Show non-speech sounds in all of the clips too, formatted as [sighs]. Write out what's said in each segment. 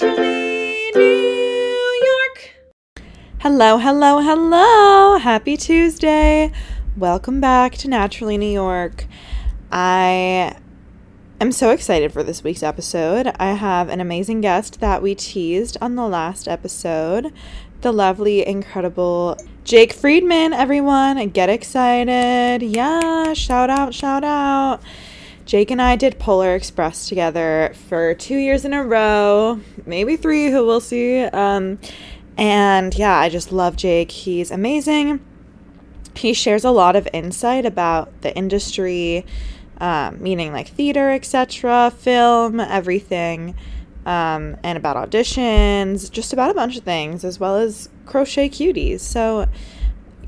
Naturally New York. Hello, hello, hello. Happy Tuesday. Welcome back to Naturally New York. I am so excited for this week's episode. I have an amazing guest that we teased on the last episode. The lovely, incredible Jake Friedman, everyone. Get excited. Yeah, shout out, shout out. Jake and I did Polar Express together for two years in a row, maybe three, who we'll see. Um, and yeah, I just love Jake. He's amazing. He shares a lot of insight about the industry, um, meaning like theater, etc., film, everything, um, and about auditions, just about a bunch of things, as well as crochet cuties. So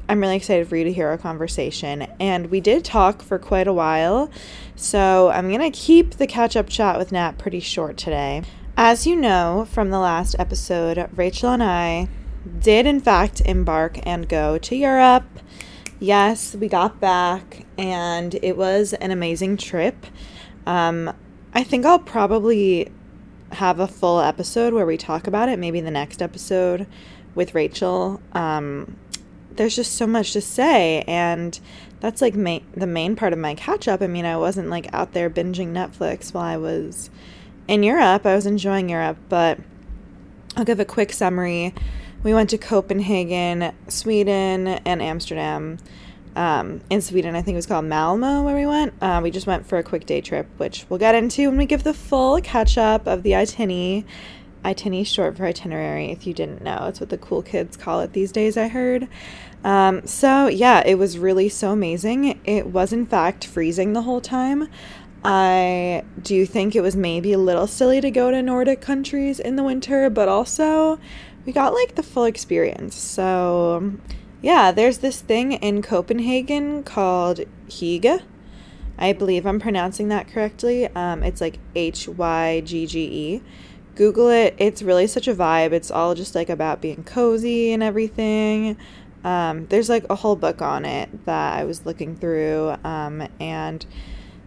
I'm really excited for you to hear our conversation. And we did talk for quite a while, so I'm going to keep the catch up chat with Nat pretty short today. As you know from the last episode, Rachel and I did, in fact, embark and go to Europe. Yes, we got back, and it was an amazing trip. Um, I think I'll probably have a full episode where we talk about it, maybe the next episode with Rachel. Um, there's just so much to say and that's like the main part of my catch up. I mean, I wasn't like out there binging Netflix while I was in Europe. I was enjoying Europe, but I'll give a quick summary. We went to Copenhagen, Sweden, and Amsterdam. Um, in Sweden, I think it was called Malmo where we went. Uh, we just went for a quick day trip, which we'll get into when we give the full catch up of the itinerary Itini short for itinerary, if you didn't know. It's what the cool kids call it these days, I heard. Um, so, yeah, it was really so amazing. It was, in fact, freezing the whole time. I do think it was maybe a little silly to go to Nordic countries in the winter, but also we got like the full experience. So, yeah, there's this thing in Copenhagen called Hygge. I believe I'm pronouncing that correctly. Um, it's like H Y G G E Google it. It's really such a vibe. It's all just like about being cozy and everything. Um, there's like a whole book on it that I was looking through, um, and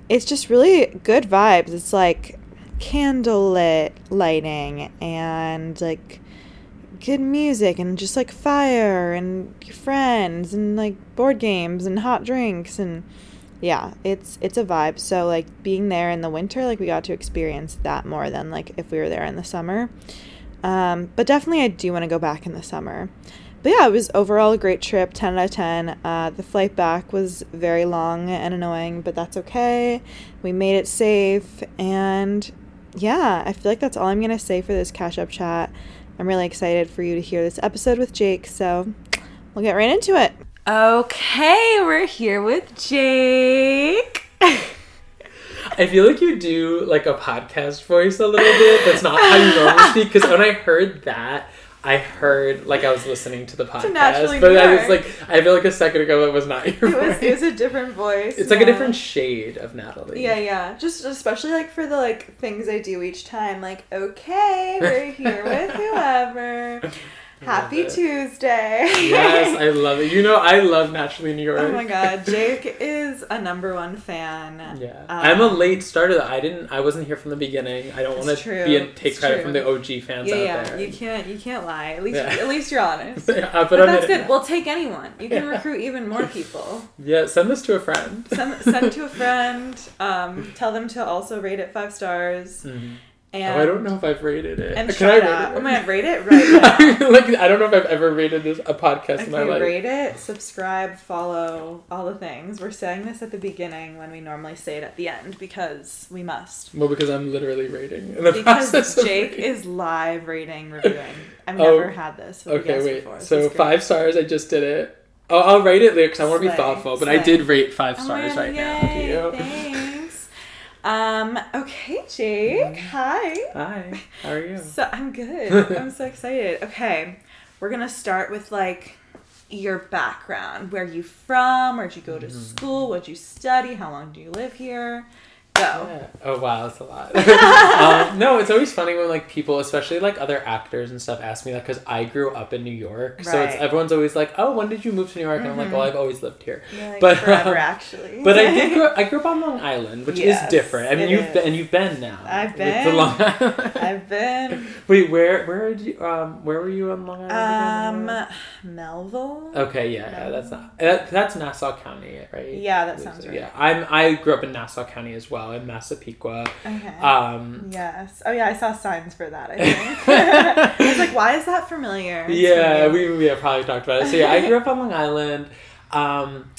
it's just really good vibes. It's like candlelit lighting and like good music and just like fire and friends and like board games and hot drinks and yeah, it's it's a vibe. So like being there in the winter, like we got to experience that more than like if we were there in the summer. Um, but definitely, I do want to go back in the summer. But yeah, it was overall a great trip, 10 out of 10. Uh, the flight back was very long and annoying, but that's okay. We made it safe. And yeah, I feel like that's all I'm going to say for this catch up chat. I'm really excited for you to hear this episode with Jake. So we'll get right into it. Okay, we're here with Jake. [laughs] I feel like you do like a podcast voice a little bit. That's not how you normally [laughs] speak. Because when I heard that, I heard like I was listening to the podcast, but I was like, I feel like a second ago it was not your it voice. Was, it was a different voice. It's yeah. like a different shade of Natalie. Yeah, yeah. Just especially like for the like things I do each time. Like, okay, we're here with [laughs] whoever. Happy Tuesday. yes, I [laughs] love it. You know, I love Naturally New York. Oh my god, [laughs] Jake is a number one fan. Yeah. Um, I'm a late starter. I didn't I wasn't here from the beginning. I don't want to be a, take it's credit true. from the OG fans yeah, out yeah. there. You can't you can't lie. At least yeah. at least you're honest. [laughs] yeah, but, but that's good. We'll take anyone. You can recruit even more people. Yeah, send this to a friend. Send send to a friend. Um, tell them to also rate it five stars. Mm-hmm Oh, and, oh, I don't know if I've rated it. And Can I rate it? Oh I'm gonna rate it right [laughs] now. like I don't know if I've ever rated this a podcast okay, in my life. Rate it, subscribe, follow, all the things. We're saying this at the beginning when we normally say it at the end because we must. Well, because I'm literally rating. because Jake is live rating [laughs] reviewing. I've oh, never had this. okay, wait. Before. So five stars. I just did it. Oh, I'll rate it later because I want to be thoughtful. But Slay. I did rate five oh stars oh, right yay, now. Thanks. Um, okay, Jake. Mm-hmm. Hi. Hi. How are you? [laughs] So I'm good. [laughs] I'm so excited. Okay. We're gonna start with like your background. Where are you from? Where'd you go to mm-hmm. school? What'd you study? How long do you live here? Go. Yeah. Oh wow, that's a lot. [laughs] um, no, it's always funny when like people, especially like other actors and stuff, ask me that because I grew up in New York, right. so it's everyone's always like, "Oh, when did you move to New York?" And mm-hmm. I'm like, "Well, mm-hmm. I've always lived here." Like but forever, um, actually. But I did. [laughs] Grow, I grew up on Long Island, which yes, is different. I mean, you've been, and you've been now. I've been. Long Island. I've been. [laughs] Wait, where where did you um where were you on Long Island? Um, Melville. Okay, yeah, yeah, that's not that, that's Nassau County, right? Yeah, that sounds right. Yeah, I'm I grew up in Nassau County as well in Massapequa. Okay. Um. Yes. Oh yeah, I saw signs for that. I think. [laughs] I was like, why is that familiar? It's yeah, familiar. we we have probably talked about it. So yeah, I grew up on Long Island. Um,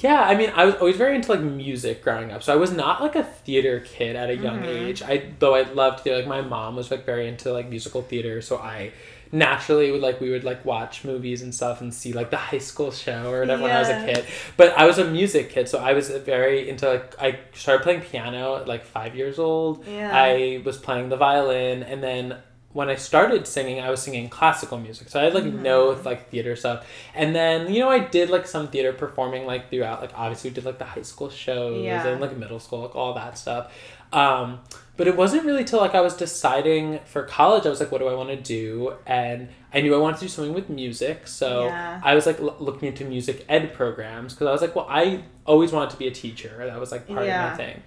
yeah, I mean, I was always very into like music growing up. So I was not like a theater kid at a young mm-hmm. age. I though I loved theater. Like my mom was like very into like musical theater, so I naturally would like we would like watch movies and stuff and see like the high school show or whatever yeah. when I was a kid. But I was a music kid, so I was very into like I started playing piano at like five years old. Yeah. I was playing the violin and then when I started singing, I was singing classical music. So I had like mm-hmm. no like theater stuff. And then, you know, I did like some theater performing like throughout like obviously we did like the high school shows yeah. and like middle school, like all that stuff. Um, but it wasn't really till like I was deciding for college. I was like, what do I want to do? And I knew I wanted to do something with music, so yeah. I was like l- looking into music ed programs because I was like, well, I always wanted to be a teacher. That was like part yeah. of my thing,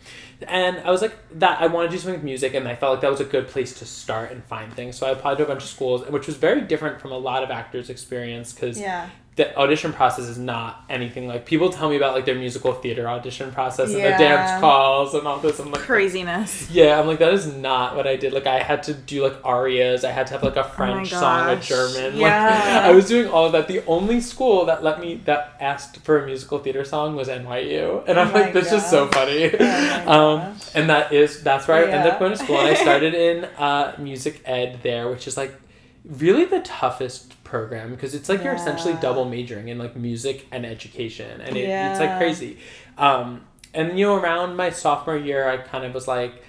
and I was like that I wanted to do something with music, and I felt like that was a good place to start and find things. So I applied to a bunch of schools, which was very different from a lot of actors' experience because yeah the audition process is not anything like people tell me about like their musical theater audition process and their dance calls and all this. I'm like craziness. Yeah, I'm like that is not what I did. Like I had to do like arias. I had to have like a oh French oh song, a German. Yeah. Like I was doing all of that. The only school that let me that asked for a musical theater song was NYU, and I'm oh like, this is so funny. Oh [laughs] um, and that is that's where yeah. I ended up going to school. And I started [laughs] in uh, music ed there, which is like really the toughest program because it's like yeah. you're essentially double majoring in like music and education and it, yeah. it's like crazy um, and you know around my sophomore year i kind of was like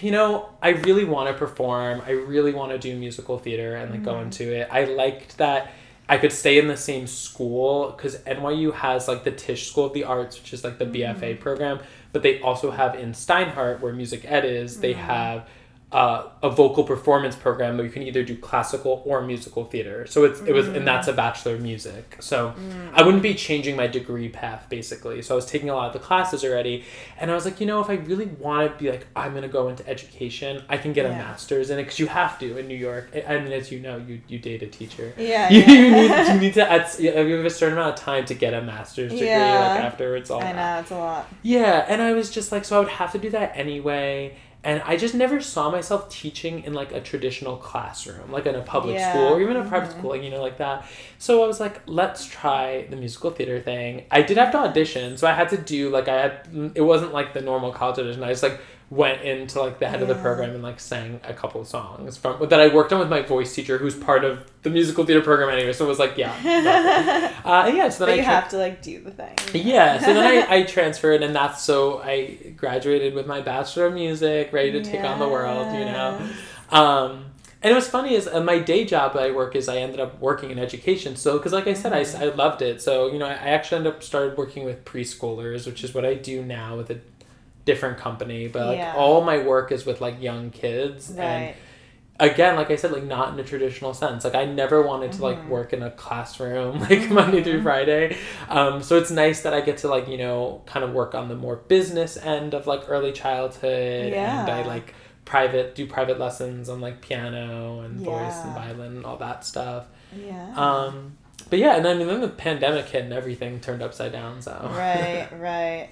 you know i really want to perform i really want to do musical theater and like mm-hmm. go into it i liked that i could stay in the same school because nyu has like the tisch school of the arts which is like the mm-hmm. bfa program but they also have in steinhardt where music ed is mm-hmm. they have uh, a vocal performance program where you can either do classical or musical theater. So it's it was mm. and that's a bachelor of music. So mm. I wouldn't be changing my degree path basically. So I was taking a lot of the classes already, and I was like, you know, if I really want to be like, I'm gonna go into education, I can get yeah. a master's in it because you have to in New York. I mean, as you know, you you date a teacher. Yeah. [laughs] you, yeah. you need you need to at you have a certain amount of time to get a master's degree. Yeah. Like afterwards, all I that. know it's a lot. Yeah, and I was just like, so I would have to do that anyway and I just never saw myself teaching in like a traditional classroom, like in a public yeah. school or even a private mm-hmm. school, like you know, like that. So I was like, let's try the musical theater thing. I did have to audition, so I had to do like I had. It wasn't like the normal college audition. I just like went into like the head yeah. of the program and like sang a couple songs from that I worked on with my voice teacher, who's part of the musical theater program anyway. So it was like, yeah, [laughs] uh, yeah. So then but I you tra- have to like do the thing. Yeah. So then I, [laughs] I transferred, and that's so I graduated with my bachelor of music, ready to yes. take on the world. You know. Um, and it was funny is uh, my day job that I work is I ended up working in education. So because like I said, I, mm-hmm. I loved it. So you know I, I actually ended up started working with preschoolers, which is what I do now with a different company, but like yeah. all my work is with like young kids right. and again, like I said, like not in a traditional sense. Like I never wanted to like mm-hmm. work in a classroom [laughs] like mm-hmm. Monday through Friday. Um, so it's nice that I get to like you know kind of work on the more business end of like early childhood, yeah. and I like private do private lessons on like piano and yeah. voice and violin and all that stuff. Yeah. Um, but yeah, and then, and then the pandemic hit and everything turned upside down. So right, [laughs] right.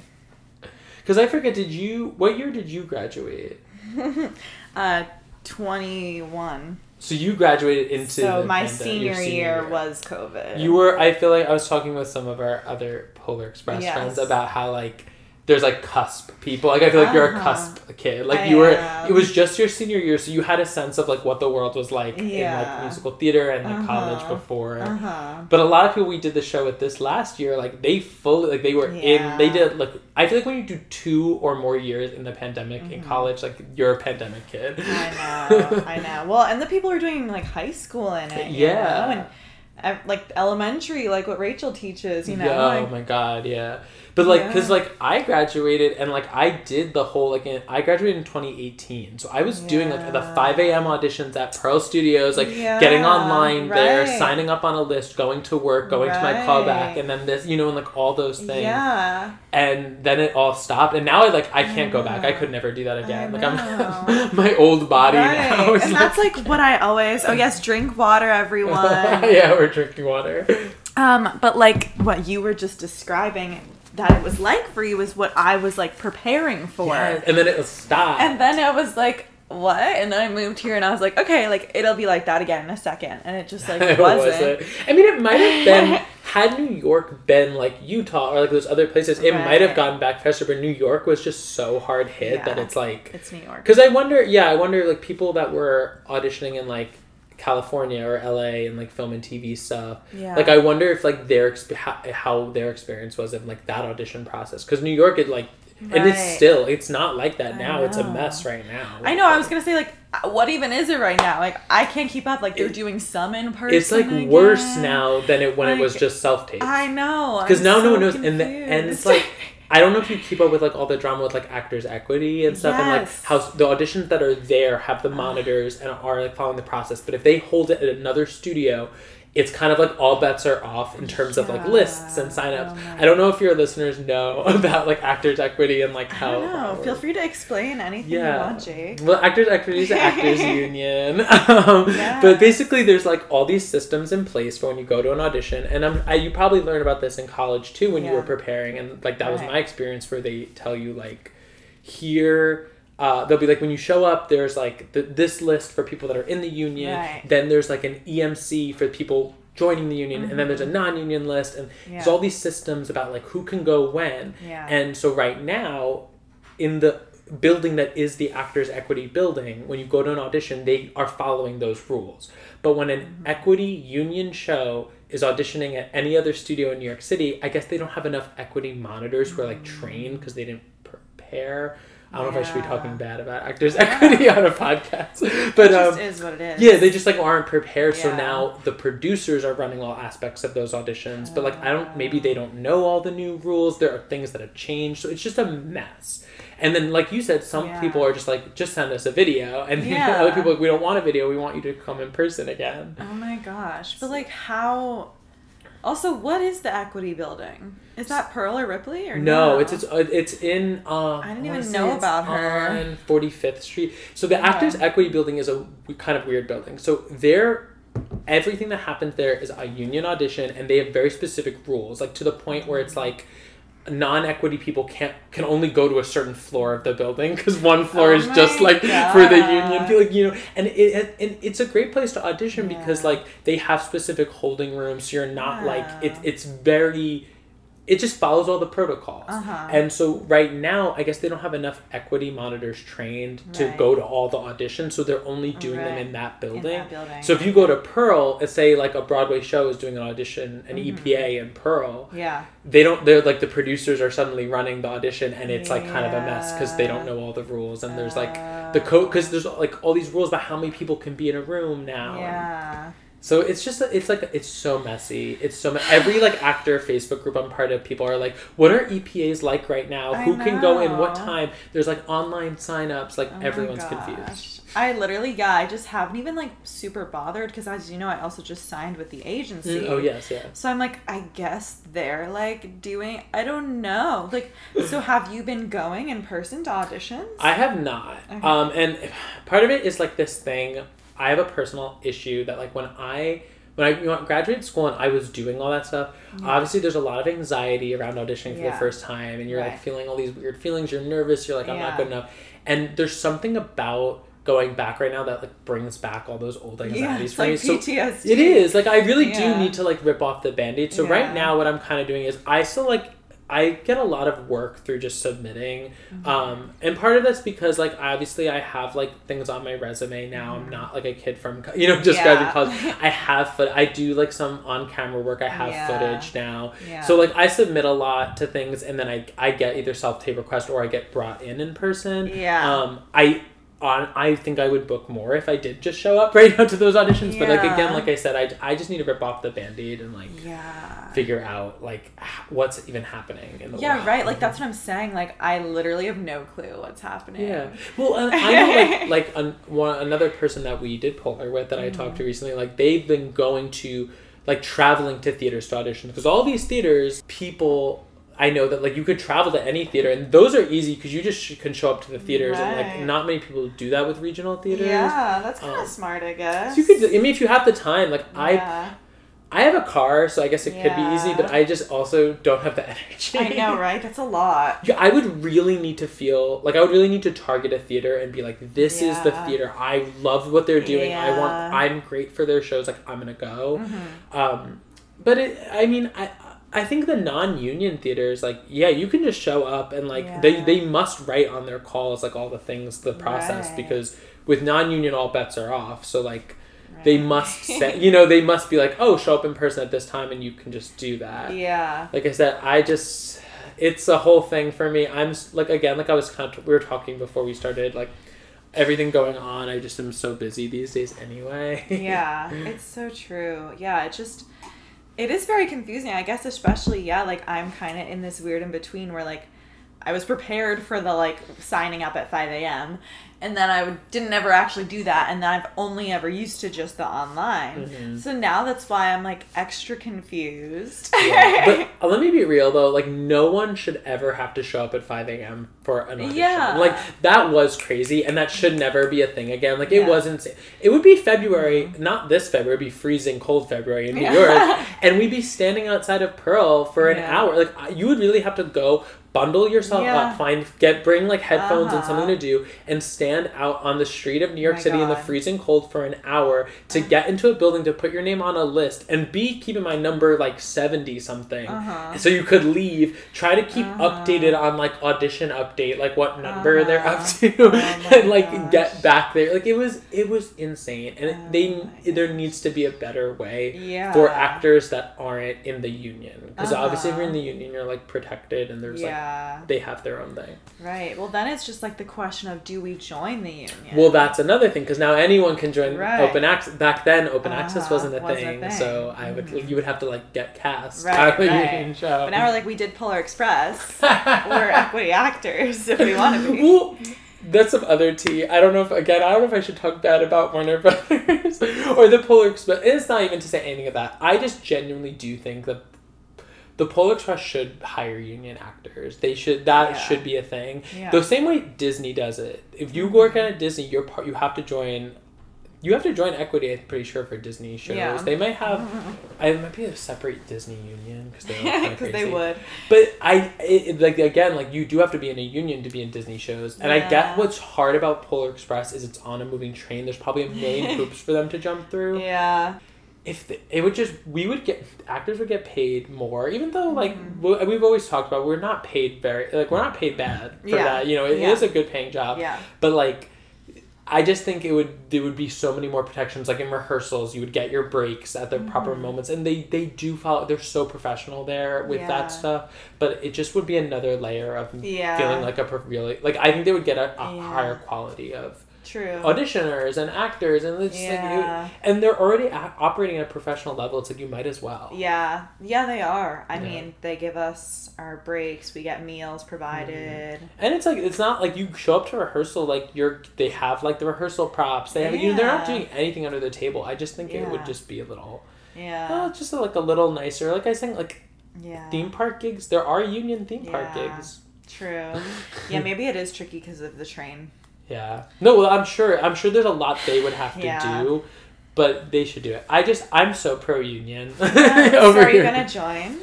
Because I forget, did you? What year did you graduate? [laughs] uh, twenty one. So you graduated into. So my senior, senior, year, year was COVID. You were. I feel like I was talking with some of our other Polar Express yes. friends about how like there's like cusp people. Like I feel like uh-huh. you're a uh-huh. cusp kid. Like I you were. Am. It was just your senior year, so you had a sense of like what the world was like yeah. in like musical theater and like uh-huh. college before. Uh-huh. But a lot of people we did the show with this last year, like they fully like they were yeah. in. They did like I feel like when you do two or more years in the pandemic mm-hmm. in college, like you're a pandemic kid. I know. I know. [laughs] Well, and the people are doing like high school in it. Yeah. You know? And like elementary, like what Rachel teaches, you know. Yeah, oh like, oh my god, yeah. But like, cause like I graduated and like I did the whole like in, I graduated in 2018, so I was yeah. doing like the 5 a.m. auditions at Pearl Studios, like yeah, getting online right. there, signing up on a list, going to work, going right. to my callback, and then this, you know, and like all those things. Yeah. And then it all stopped, and now I like I can't go back. I could never do that again. Like I'm [laughs] my old body right. now. And like, that's like what I always. Oh yes, drink water, everyone. [laughs] yeah, we're drinking water. Um, but like what you were just describing that it was like for you is what I was like preparing for. Yes. And then it was stopped. And then it was like, what? And then I moved here and I was like, okay, like it'll be like that again in a second. And it just like [laughs] wasn't. was I mean, it might have been, [laughs] had New York been like Utah or like those other places, it right. might have gotten back faster, but New York was just so hard hit yeah. that it's like. It's New York. Because I wonder, yeah, I wonder like people that were auditioning in like California or LA and like film and TV stuff. Yeah. Like I wonder if like their how their experience was in like that audition process because New York it like right. and it's still it's not like that now. It's a mess right now. I know. I was gonna say like uh, what even is it right now? Like I can't keep up. Like they're it, doing some in person. It's like again. worse now than it when like, it was just self tape. I know because now so no one knows confused. and the, and it's like. [laughs] I don't know if you keep up with like all the drama with like actors equity and stuff yes. and like how the auditions that are there have the monitors and are like following the process but if they hold it at another studio it's kind of like all bets are off in terms yeah. of like lists and signups. Oh I don't know if your listeners know [laughs] about like Actors Equity and like how. No, feel free to explain anything yeah. you want, Jake. Well, Actors Equity is an actors [laughs] union, [laughs] um, yeah. but basically there's like all these systems in place for when you go to an audition, and I'm, I, you probably learned about this in college too when you were preparing, and like that right. was my experience where they tell you like here uh, they'll be like when you show up there's like the, this list for people that are in the union right. then there's like an emc for people joining the union mm-hmm. and then there's a mm-hmm. non-union list and yeah. there's all these systems about like who can go when yeah. and so right now in the building that is the actors equity building when you go to an audition they are following those rules but when an mm-hmm. equity union show is auditioning at any other studio in new york city i guess they don't have enough equity monitors who are like trained because they didn't prepare I don't yeah. know if I should be talking bad about actors equity on a podcast, [laughs] but um, is what it is. Yeah, they just like aren't prepared. Yeah. So now the producers are running all aspects of those auditions. But like I don't, maybe they don't know all the new rules. There are things that have changed, so it's just a mess. And then, like you said, some yeah. people are just like, just send us a video, [laughs] and yeah. other people like, we don't want a video. We want you to come in person again. Oh my gosh! But like, how also, what is the equity building? Is that Pearl or Ripley or no? no? It's it's uh, it's in. Uh, I didn't even know about her on Forty Fifth Street. So the Actors Equity Building is a kind of weird building. So there, everything that happens there is a union audition, and they have very specific rules, like to the point where it's like non-equity people can't can only go to a certain floor of the building because one floor oh is just like God. for the union like you know and it, and it's a great place to audition yeah. because like they have specific holding rooms so you're not yeah. like it, it's very it just follows all the protocols. Uh-huh. And so right now, I guess they don't have enough equity monitors trained right. to go to all the auditions, so they're only doing right. them in that building. In that building. So if you go to Pearl, let's say like a Broadway show is doing an audition, an mm-hmm. EPA in Pearl. Yeah. They don't. They're like the producers are suddenly running the audition, and it's like kind of a mess because they don't know all the rules, and there's like the code because there's like all these rules about how many people can be in a room now. Yeah. And, so it's just it's like it's so messy. It's so every like actor Facebook group I'm part of. People are like, "What are EPAs like right now? I Who know. can go in? What time?" There's like online signups. Like oh everyone's confused. I literally yeah. I just haven't even like super bothered because as you know, I also just signed with the agency. Mm, oh yes, yeah. So I'm like, I guess they're like doing. I don't know. Like, so [laughs] have you been going in person to auditions? I have not. Okay. Um, and part of it is like this thing I have a personal issue that like when I when I you know, graduated school and I was doing all that stuff, mm-hmm. obviously there's a lot of anxiety around auditioning for yeah. the first time, and you're right. like feeling all these weird feelings. You're nervous. You're like, I'm yeah. not good enough. And there's something about going back right now that like brings back all those old anxieties yeah, for me. So PTSD. it is like I really do need to like rip off the band-aid. So right now what I'm kind of doing is I still like I get a lot of work through just submitting. Mm-hmm. Um, and part of that's because like obviously I have like things on my resume now. Mm-hmm. I'm not like a kid from [laughs] you know just yeah. college. [laughs] I have foot I do like some on camera work. I have yeah. footage now. Yeah. So like I submit a lot to things and then I I get either self tape request or I get brought in in person. Yeah. Um I on I think I would book more if I did just show up [laughs] right now to those auditions. Yeah. But like again, like I said, I, I just need to rip off the band-aid and like yeah. figure out like what's even happening in the Yeah, world. right. Like that's what I'm saying. Like I literally have no clue what's happening. Yeah. Well, uh, I know like [laughs] like an, one another person that we did polar with that mm-hmm. I talked to mm-hmm. recently. Like they've been going to like traveling to theaters to audition because all these theaters people I know that like you could travel to any theater, and those are easy because you just sh- can show up to the theaters, right. and like not many people do that with regional theaters. Yeah, that's kind of um, smart, I guess. So you could, I mean, if you have the time, like yeah. I, I have a car, so I guess it yeah. could be easy, but I just also don't have the [laughs] energy. I know, right? That's a lot. Yeah, I would really need to feel like I would really need to target a theater and be like, this yeah. is the theater. I love what they're doing. I want. I'm great for their shows. Like I'm gonna go. Mm-hmm. Um, but it, I mean, I I think the non-union theaters, like, yeah, you can just show up and like yeah. they they must write on their calls like all the things, the process, right. because with non-union all bets are off. So like, right. they must [laughs] say, you know, they must be like, oh, show up in person at this time, and you can just do that. Yeah. Like I said, I just it's a whole thing for me. I'm like again, like I was kind of we were talking before we started, like everything going on. I just am so busy these days anyway. yeah, [laughs] it's so true. Yeah, it just it is very confusing, I guess, especially, yeah, like I'm kind of in this weird in between where, like, I was prepared for the, like, signing up at 5 a.m and then I didn't ever actually do that, and then I've only ever used to just the online. Mm-hmm. So now that's why I'm like extra confused. yeah. But [laughs] uh, let me be real though, like no one should ever have to show up at five a.m. for an audition. Yeah. Like that was crazy, and that should never be a thing again. Like it yeah. was insane. It would be February, mm-hmm. not this February, it'd be freezing cold February in New yeah. [laughs] York, and we'd be standing outside of Pearl for an hour. Like you would really have to go bundle yourself yeah. up, find get bring like headphones uh-huh. and something to uh-huh. do, and stand out on the street of New York oh City God. in the freezing cold for an hour to uh-huh. get into a building to put your name on a list and be keep in mind number like seventy something, uh-huh. so you could leave. Try to keep uh-huh. updated on like audition update, like what number they're up uh-huh. to, oh [laughs] and like gosh. get back there. Like it was it was insane, and oh they there needs to be a better way yeah. for actors that aren't in the union because obviously if you're in the union you're like protected and there's yeah. like they have their own thing. Right. Well, then it's just like the question of do we join the union? Well, that's another thing because now anyone can join right. open access. Back then, open uh, access wasn't a, wasn't thing, a thing, so I would mm-hmm. you would have to like get cast right, out of the right. [laughs] union show. But now we're like we did Polar Express. [laughs] we're equity actors if we want to be. Well, that's some other tea. I don't know if again I don't know if I should talk bad about Warner [laughs] Brothers or the Polar Express. It's not even to say anything of that. I just genuinely do think that the Polar Express should hire union actors. They should that yeah. should be a thing. Yeah. The same way Disney does it. If you work mm-hmm. at Disney, you're part. You have to join. You have to join equity. I'm pretty sure for Disney shows. Yeah. They might have. [laughs] I might be a separate Disney union because [laughs] they because they would. But I it, like again like you do have to be in a union to be in Disney shows, and I get what's hard about Polar Express is it's on a moving train. There's probably a million [laughs] hoops for them to jump through. Yeah if the, it would just we would get actors would get paid more even though like mm-hmm. we've always talked about we're not paid very like we're not paid bad for yeah. that you know it yeah. is a good paying job yeah but like I just think it would there would be so many more protections like in rehearsals you would get your breaks at the mm-hmm. proper moments and they they do follow they're so professional there with yeah. that stuff but it just would be another layer of yeah. feeling like a really like I think they would get a, a higher quality of True. auditioners and actors and it's yeah. like and they're already a- operating at a professional level it's like you might as well. Yeah. Yeah they are. I yeah. mean they give us our breaks we get meals provided. Mm. and it's like it's not like you show up to rehearsal like you're they have like the rehearsal props. They have yeah. you know, they're not doing anything under the table. I just think it would just be a little yeah. just like a little nicer like i think like yeah. theme park gigs. There are union theme park gigs. True. [laughs] Yeah maybe it is tricky because of the train yeah. No, well, I'm sure. I'm sure there's a lot they would have to yeah. do, but they should do it. I just, I'm so pro union. Yeah. [laughs] so are you gonna join?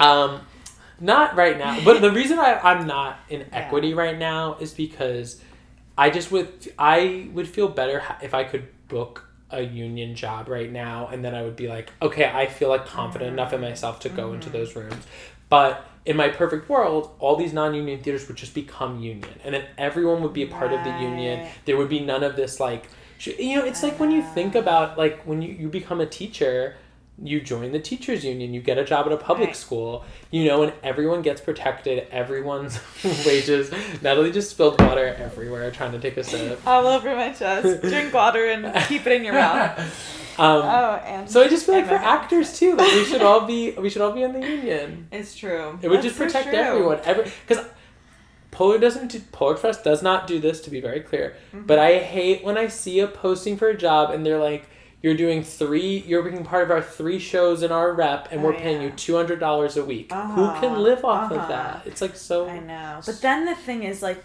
Um, not right now. But the reason I, I'm not in equity yeah. right now is because I just would, I would feel better if I could book a union job right now, and then I would be like, okay, I feel like confident mm-hmm. enough in myself to go mm-hmm. into those rooms. But in my perfect world, all these non-union theaters would just become union, and then everyone would be a part right. of the union. There would be none of this like, you know, it's like when you think ah. about like when you you become a teacher, you join the teachers union you get a job at a public right. school you know and everyone gets protected everyone's [laughs] wages natalie just spilled water everywhere trying to take a sip all over my chest drink water and keep it in your mouth [laughs] um, oh, and so I just feel like for actors too, like we should all be we should all be in the union. It's true. It would That's just protect so everyone. Every because Polar doesn't do, Polar Express does not do this to be very clear. Mm-hmm. But I hate when I see a posting for a job and they're like you're doing three you're being part of our three shows in our rep and oh, we're paying you $200 a week uh-huh. who can live off uh-huh. of that it's like so i know but then the thing is like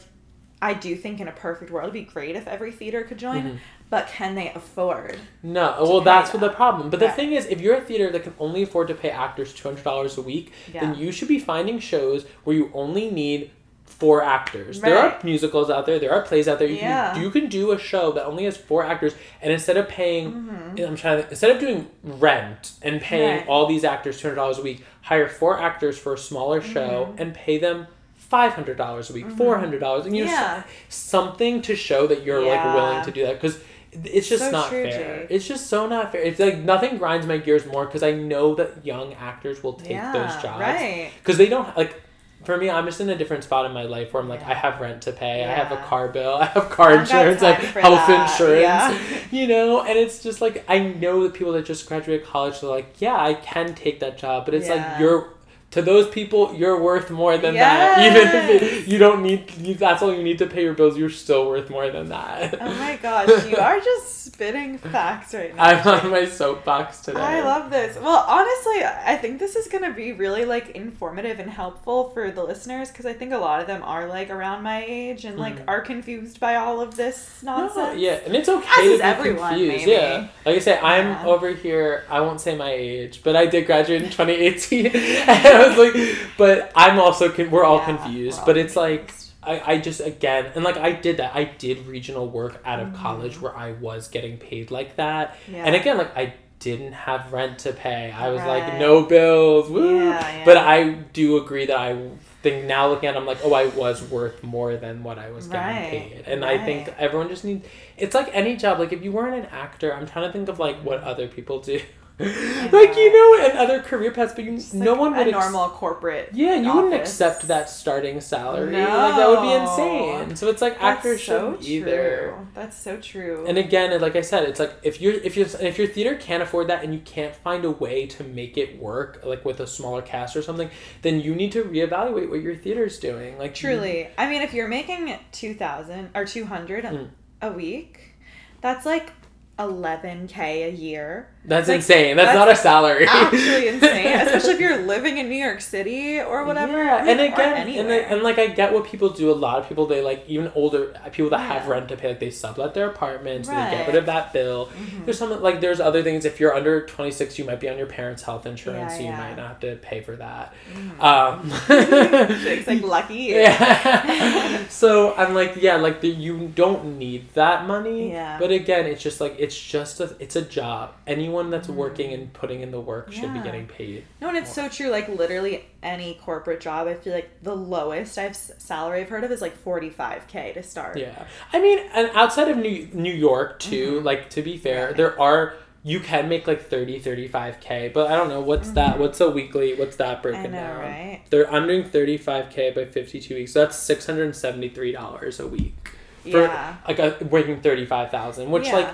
i do think in a perfect world it'd be great if every theater could join mm-hmm. But can they afford no well that's that? the problem but the thing is if you're a theater that can only afford to pay actors $200 a week yeah. then you should be finding shows where you only need four actors. Right. There are musicals out there. There are plays out there. You yeah. can you can do a show that only has four actors, and instead of paying, mm-hmm. I'm trying to instead of doing rent and paying right. all these actors two hundred dollars a week, hire four actors for a smaller show mm-hmm. and pay them five hundred dollars a week, mm-hmm. four hundred dollars, and you yeah. know something to show that you're yeah. like willing to do that because it's just so not true, fair. Jake. It's just so not fair. It's like nothing grinds my gears more because I know that young actors will take yeah, those jobs right? Because they don't like for me, I'm just in a different spot in my life where I'm like, yeah. I have rent to pay, yeah. I have a car bill, [laughs] I have car insurance, I have health that. insurance, [laughs] you know, and it's just like I know that people that just graduated college they're like, yeah, I can take that job, but it's like you're to those people, you're worth more than yes. that. Even if it, you don't need, that's all you need to pay your bills, you're still worth more than that. Oh my gosh, you [laughs] are just spitting facts right now. I'm on my soapbox today. I love this. Well, honestly, I think this is going to be really like informative and helpful for the listeners because I think a lot of them are like around my age and like mm. are confused by all of this nonsense. No, yeah, and it's okay As to be everyone, confused. Maybe. Yeah, like I say, I'm over here. I won't say my age, but I did graduate in [laughs] 2018. [laughs] was like, but I'm also con- we're all yeah, confused. We're all but it's confused. like I, I just again and like I did that. I did regional work out of mm-hmm. college where I was getting paid like that. Yeah. And again, like I didn't have rent to pay. I was right. like no bills. Woo. Yeah. But I do agree that I think now looking at it, I'm like, oh, I was worth more than what I was getting right. paid. And right. I think everyone just needs. It's like any job. Like if you weren't an actor, I'm trying to think of like what other people do. Like you know, and other career paths, but you, no like one would a ex- normal corporate. Yeah, you office. wouldn't accept that starting salary. No. Like that would be insane. So it's like That's actors so shouldn't either. That's so true. And again, like I said, it's like if you're if you if your theater can't afford that and you can't find a way to make it work, like with a smaller cast or something, then you need to reevaluate what your theater's doing. Like truly, you, I mean, if you're making two thousand or two hundred mm. a week, that's like 11k a year. That's like, insane. That's, that's, not a salary. Actually insane, [laughs] especially if you're living in New York City or whatever. Yeah, and again, and, and like I get what people do. A lot of people they like even older people that yeah. have rent to pay, like they sublet their apartments, right. they get rid of that bill. Mm-hmm. There's some like there's other things. If you're under 26, you might be on your parents' health insurance, yeah, so you might not have to pay for that. Mm. Um, [laughs] [laughs] it's like lucky. Yeah. so I'm like, yeah, like the, you don't need that money. Yeah. But again, it's just like it's just a it's a job. Anyone that's mm. working and putting in the work yeah. should be getting paid. No, and it's more. so true. Like literally any corporate job, I feel like the lowest I've salary I've heard of is like forty five k to start. Yeah, I mean, and outside of New New York too. Mm-hmm. Like to be fair, yeah. there are you can make like 30 35k but i don't know what's mm-hmm. that what's a weekly what's that broken know, down right? they're i'm doing 35k by 52 weeks so that's $673 a week for yeah. like a, working 35000 which yeah. like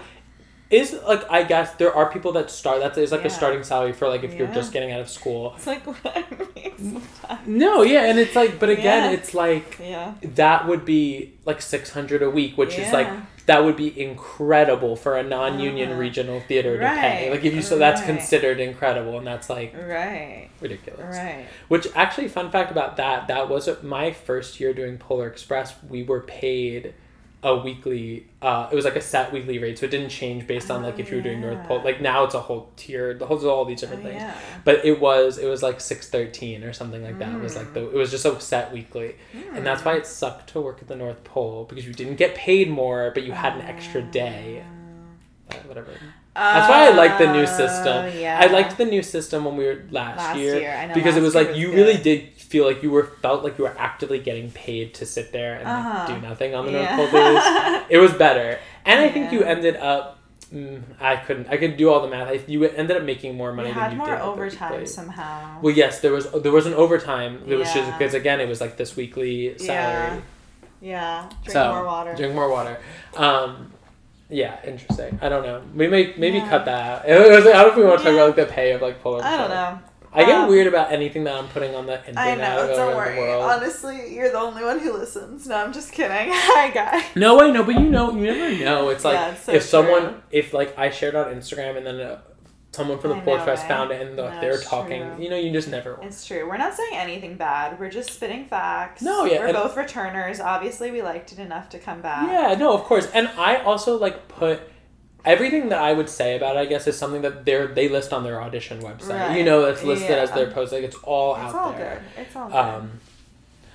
is like I guess there are people that start that is like yeah. a starting salary for like if yeah. you're just getting out of school. It's like [laughs] what makes No, yeah, and it's like but again, yeah. it's like yeah. that would be like 600 a week, which is like that would be incredible for a non-union uh-huh. regional theater right. to pay. Like if you so that's right. considered incredible and that's like right ridiculous. Right. Which actually fun fact about that, that was my first year doing Polar Express, we were paid a weekly uh it was like a set weekly rate so it didn't change based on like oh, if you were doing north pole like now it's a whole tier the whole all these different oh, things yeah. but it was it was like 613 or something like that mm. it was like the it was just a set weekly mm. and that's why it sucked to work at the north pole because you didn't get paid more but you had an extra day uh, whatever that's why I like the new system. Oh, yeah. I liked the new system when we were last, last year, year. because it was like was you good. really did feel like you were felt like you were actively getting paid to sit there and uh-huh. like, do nothing on the yeah. North Pole days. it was better, and yeah. I think you ended up Mm, I couldn't. I could do all the math. I, you ended up making more money. We had more overtime somehow. Well, yes, there was there was an overtime. It was just because again, it was like this weekly salary. Yeah. yeah. Drink so, more water. Drink more water. Um, yeah, interesting. I don't know. We may maybe yeah. cut that. Out. [laughs] I don't know if we want to talk about like the pay of like polar. I don't know. I get um, weird about anything that I'm putting on the internet. I know, don't worry. Honestly, you're the only one who listens. No, I'm just kidding. [laughs] Hi, guy. No, I know, but you know, you never know. It's like yeah, it's so if true. someone, if like I shared on Instagram and then uh, someone from the Polar Fest found it and the, no, they're talking, true. you know, you just never. It's true. We're not saying anything bad. We're just spitting facts. No, yeah, we're both returners. Obviously, we liked it enough to come back. Yeah, no, of course, and I also like put everything that I would say about it, I guess, is something that they they list on their audition website. Right. You know, it's listed yeah. as their post. Like it's all out there. it's out all there. Good. It's all good. Um,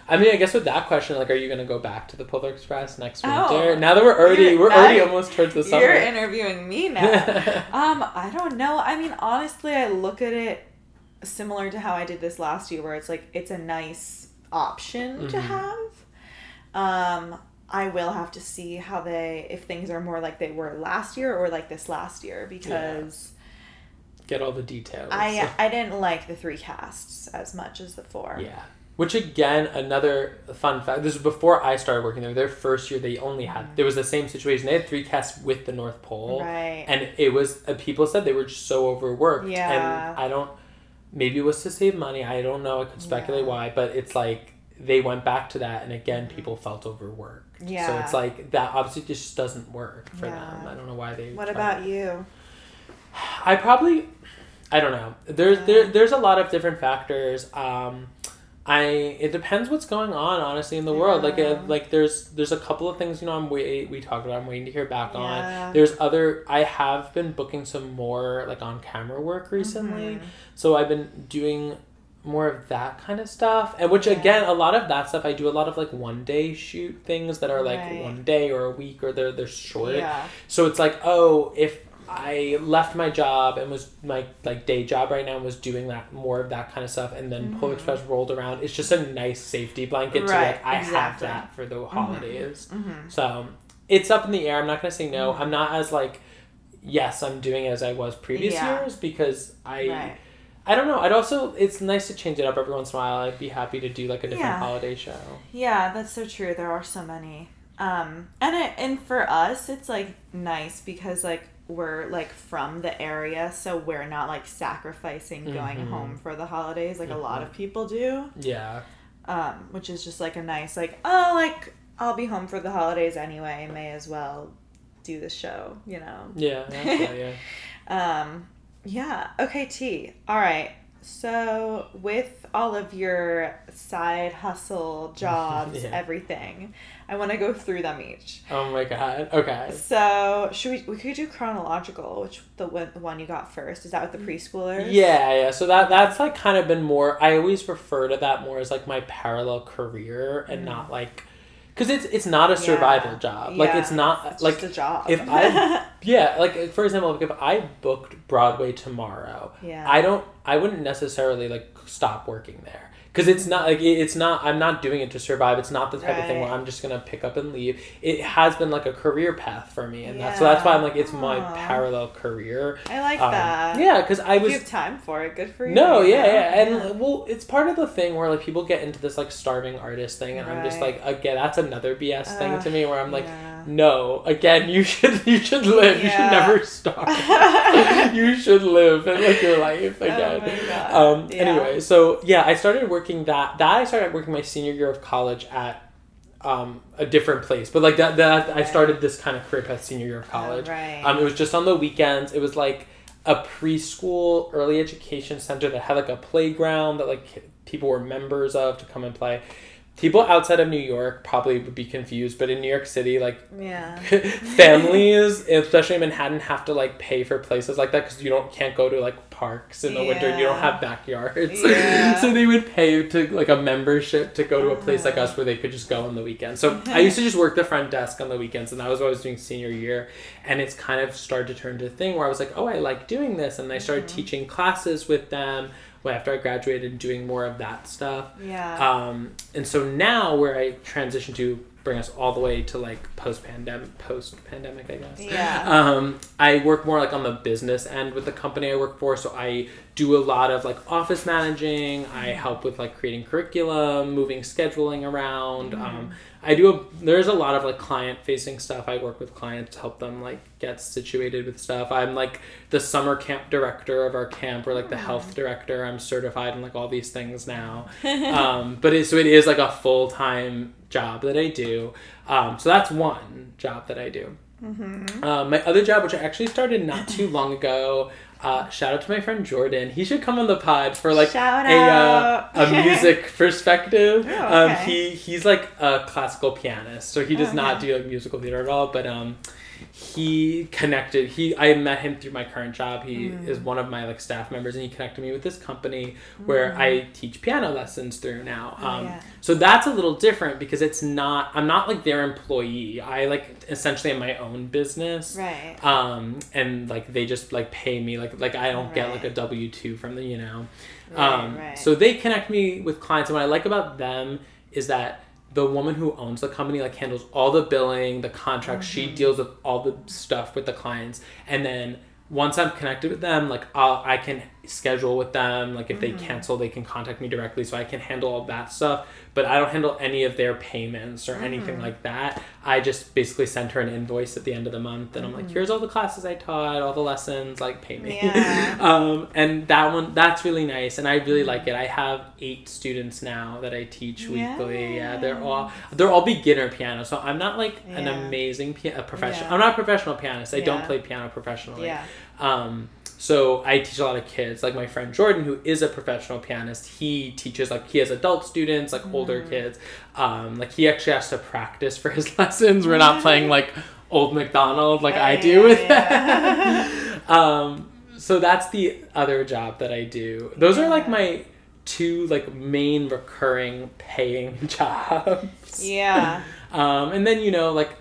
I mean, I guess with that question, like, are you gonna go back to the Polar Express next oh, winter? Now that we're already we're already almost towards the summer. You're interviewing me now. [laughs] um, I don't know. I mean, honestly, I look at it similar to how I did this last year, where it's like it's a nice option mm-hmm. to have. Um, I will have to see how they if things are more like they were last year or like this last year because yeah. get all the details. I I didn't like the three casts as much as the four. Yeah. Which again, another fun fact. This was before I started working there. Their first year, they only had mm. there was the same situation. They had three casts with the North Pole, right? And it was uh, people said they were just so overworked. Yeah. And I don't. Maybe it was to save money. I don't know. I could speculate yeah. why, but it's like they went back to that, and again, people felt overworked. Yeah. So it's like that obviously just doesn't work for yeah. them. I don't know why they. What about you? I probably, I don't know. There's yeah. there, there's a lot of different factors. Um, I it depends what's going on honestly in the yeah. world. Like uh, like there's there's a couple of things you know I'm wait we talked about. I'm waiting to hear back yeah. on. There's other I have been booking some more like on camera work recently. Mm-hmm. So I've been doing more of that kind of stuff and which again a lot of that stuff i do a lot of like one day shoot things that are like right. one day or a week or they're they're short yeah. so it's like oh if i left my job and was my like day job right now and was doing that more of that kind of stuff and then mm-hmm. Polar Express rolled around it's just a nice safety blanket right. to like i exactly. have that for the mm-hmm. holidays mm-hmm. so it's up in the air i'm not gonna say no mm-hmm. i'm not as like yes i'm doing it as i was previous yeah. years because i right I don't know. I'd also it's nice to change it up every once in a while. I'd be happy to do like a different yeah. holiday show. Yeah, that's so true. There are so many. Um and it, and for us it's like nice because like we're like from the area so we're not like sacrificing going mm-hmm. home for the holidays like mm-hmm. a lot of mm-hmm. people do. Yeah. Um which is just like a nice like oh like I'll be home for the holidays anyway, may as well do the show, you know. Yeah, yeah. [laughs] um yeah. Okay, T. All right. So, with all of your side hustle, [laughs] jobs, yeah. everything, I want to go through them each. Oh my god. Okay. So, should we we could do chronological, which the one, you got first. Is that with the preschoolers? Yeah, yeah. So that that's like kind of been more I always refer to that more as like my parallel career and mm. not like because it's it's not a survival yeah. job. Like it's not it's like a job. if I [laughs] yeah, like for example, like if I booked Broadway tomorrow, yeah. I don't I wouldn't necessarily like stop working there because it's not like it's not i'm not doing it to survive it's not the type right. of thing where i'm just gonna pick up and leave it has been like a career path for me and yeah. that's so that's why i'm like it's Aww. my parallel career i like um, that yeah because i was you have time for it good for you no yeah yeah and yeah. well it's part of the thing where like people get into this like starving artist thing and right. i'm just like again that's another bs uh, thing to me where i'm like yeah. No again you [laughs] should you should live you should never stop [laughs] you should live and live your life oh again oh um anyway so yeah i started working working that that I started working my senior year of college at um, a different place. But like that, that right. I started this kind of career path senior year of college. Oh, right. Um, it was just on the weekends. It was like a preschool early education center that had like a playground that like people were members of to come and play people outside of New York probably would be confused, but in New York City, like yeah, [laughs] families, especially in Manhattan, have to like pay for places like that because you don't can't go to like parks in the yeah. winter and you don't have backyards. Yeah. [laughs] so they would pay to like a membership to go to a place like us where they could just go on the weekends. So I used to just work the front desk on the weekends, and that was what I was doing senior year. And it's kind of started to turn to a thing where I was like, oh, I like doing this, and I started mm-hmm. teaching classes with them after I graduated doing more of that stuff. Yeah. Um, and so now where I transitioned to bring us all the way to like post pandemic, post pandemic, I guess. Yeah. Um, I work more like on the business end with the company I work for, so I do a lot of like office managing. I mm-hmm. help with like creating curriculum, moving scheduling around. Mm-hmm. Um, I do a, there's a lot of like client facing stuff. I work with clients to help them like get situated with stuff. I'm like the summer camp director of our camp or like the health director. I'm certified in like all these things now. [laughs] um, but it, so it is like a full time job that I do. Um, so that's one job that I do. Mm-hmm. Um, my other job, which I actually started not too [laughs] long ago, uh, shout out to my friend Jordan. He should come on the pod for like shout a uh, a [laughs] music perspective. Oh, okay. um, he he's like a classical pianist, so he does okay. not do like musical theater at all. But um, he connected he i met him through my current job he mm. is one of my like staff members and he connected me with this company where mm. i teach piano lessons through now oh, um, yeah. so that's a little different because it's not i'm not like their employee i like essentially am my own business right um and like they just like pay me like like i don't right. get like a w2 from the you know right, um right. so they connect me with clients and what i like about them is that the woman who owns the company like handles all the billing, the contracts. Mm-hmm. She deals with all the stuff with the clients, and then once I'm connected with them, like I'll, I can schedule with them. Like if mm-hmm. they cancel, they can contact me directly, so I can handle all that stuff. But I don't handle any of their payments or mm-hmm. anything like that. I just basically send her an invoice at the end of the month, and I'm like, mm-hmm. here's all the classes I taught, all the lessons, like pay me. Yeah. [laughs] um, and that one, that's really nice, and I really mm-hmm. like it. I have eight students now that I teach weekly. Yeah, they're all they're all beginner piano, so I'm not like yeah. an amazing piano professional. I'm not a professional pianist. I don't play piano professionally. Yeah. Um, so I teach a lot of kids. Like my friend Jordan, who is a professional pianist, he teaches like he has adult students, like mm. older kids. Um, like he actually has to practice for his [laughs] lessons. We're not playing like old McDonald like I do with yeah. [laughs] um, so that's the other job that I do. Those are like my two like main recurring paying [laughs] jobs. Yeah. um, and then you know like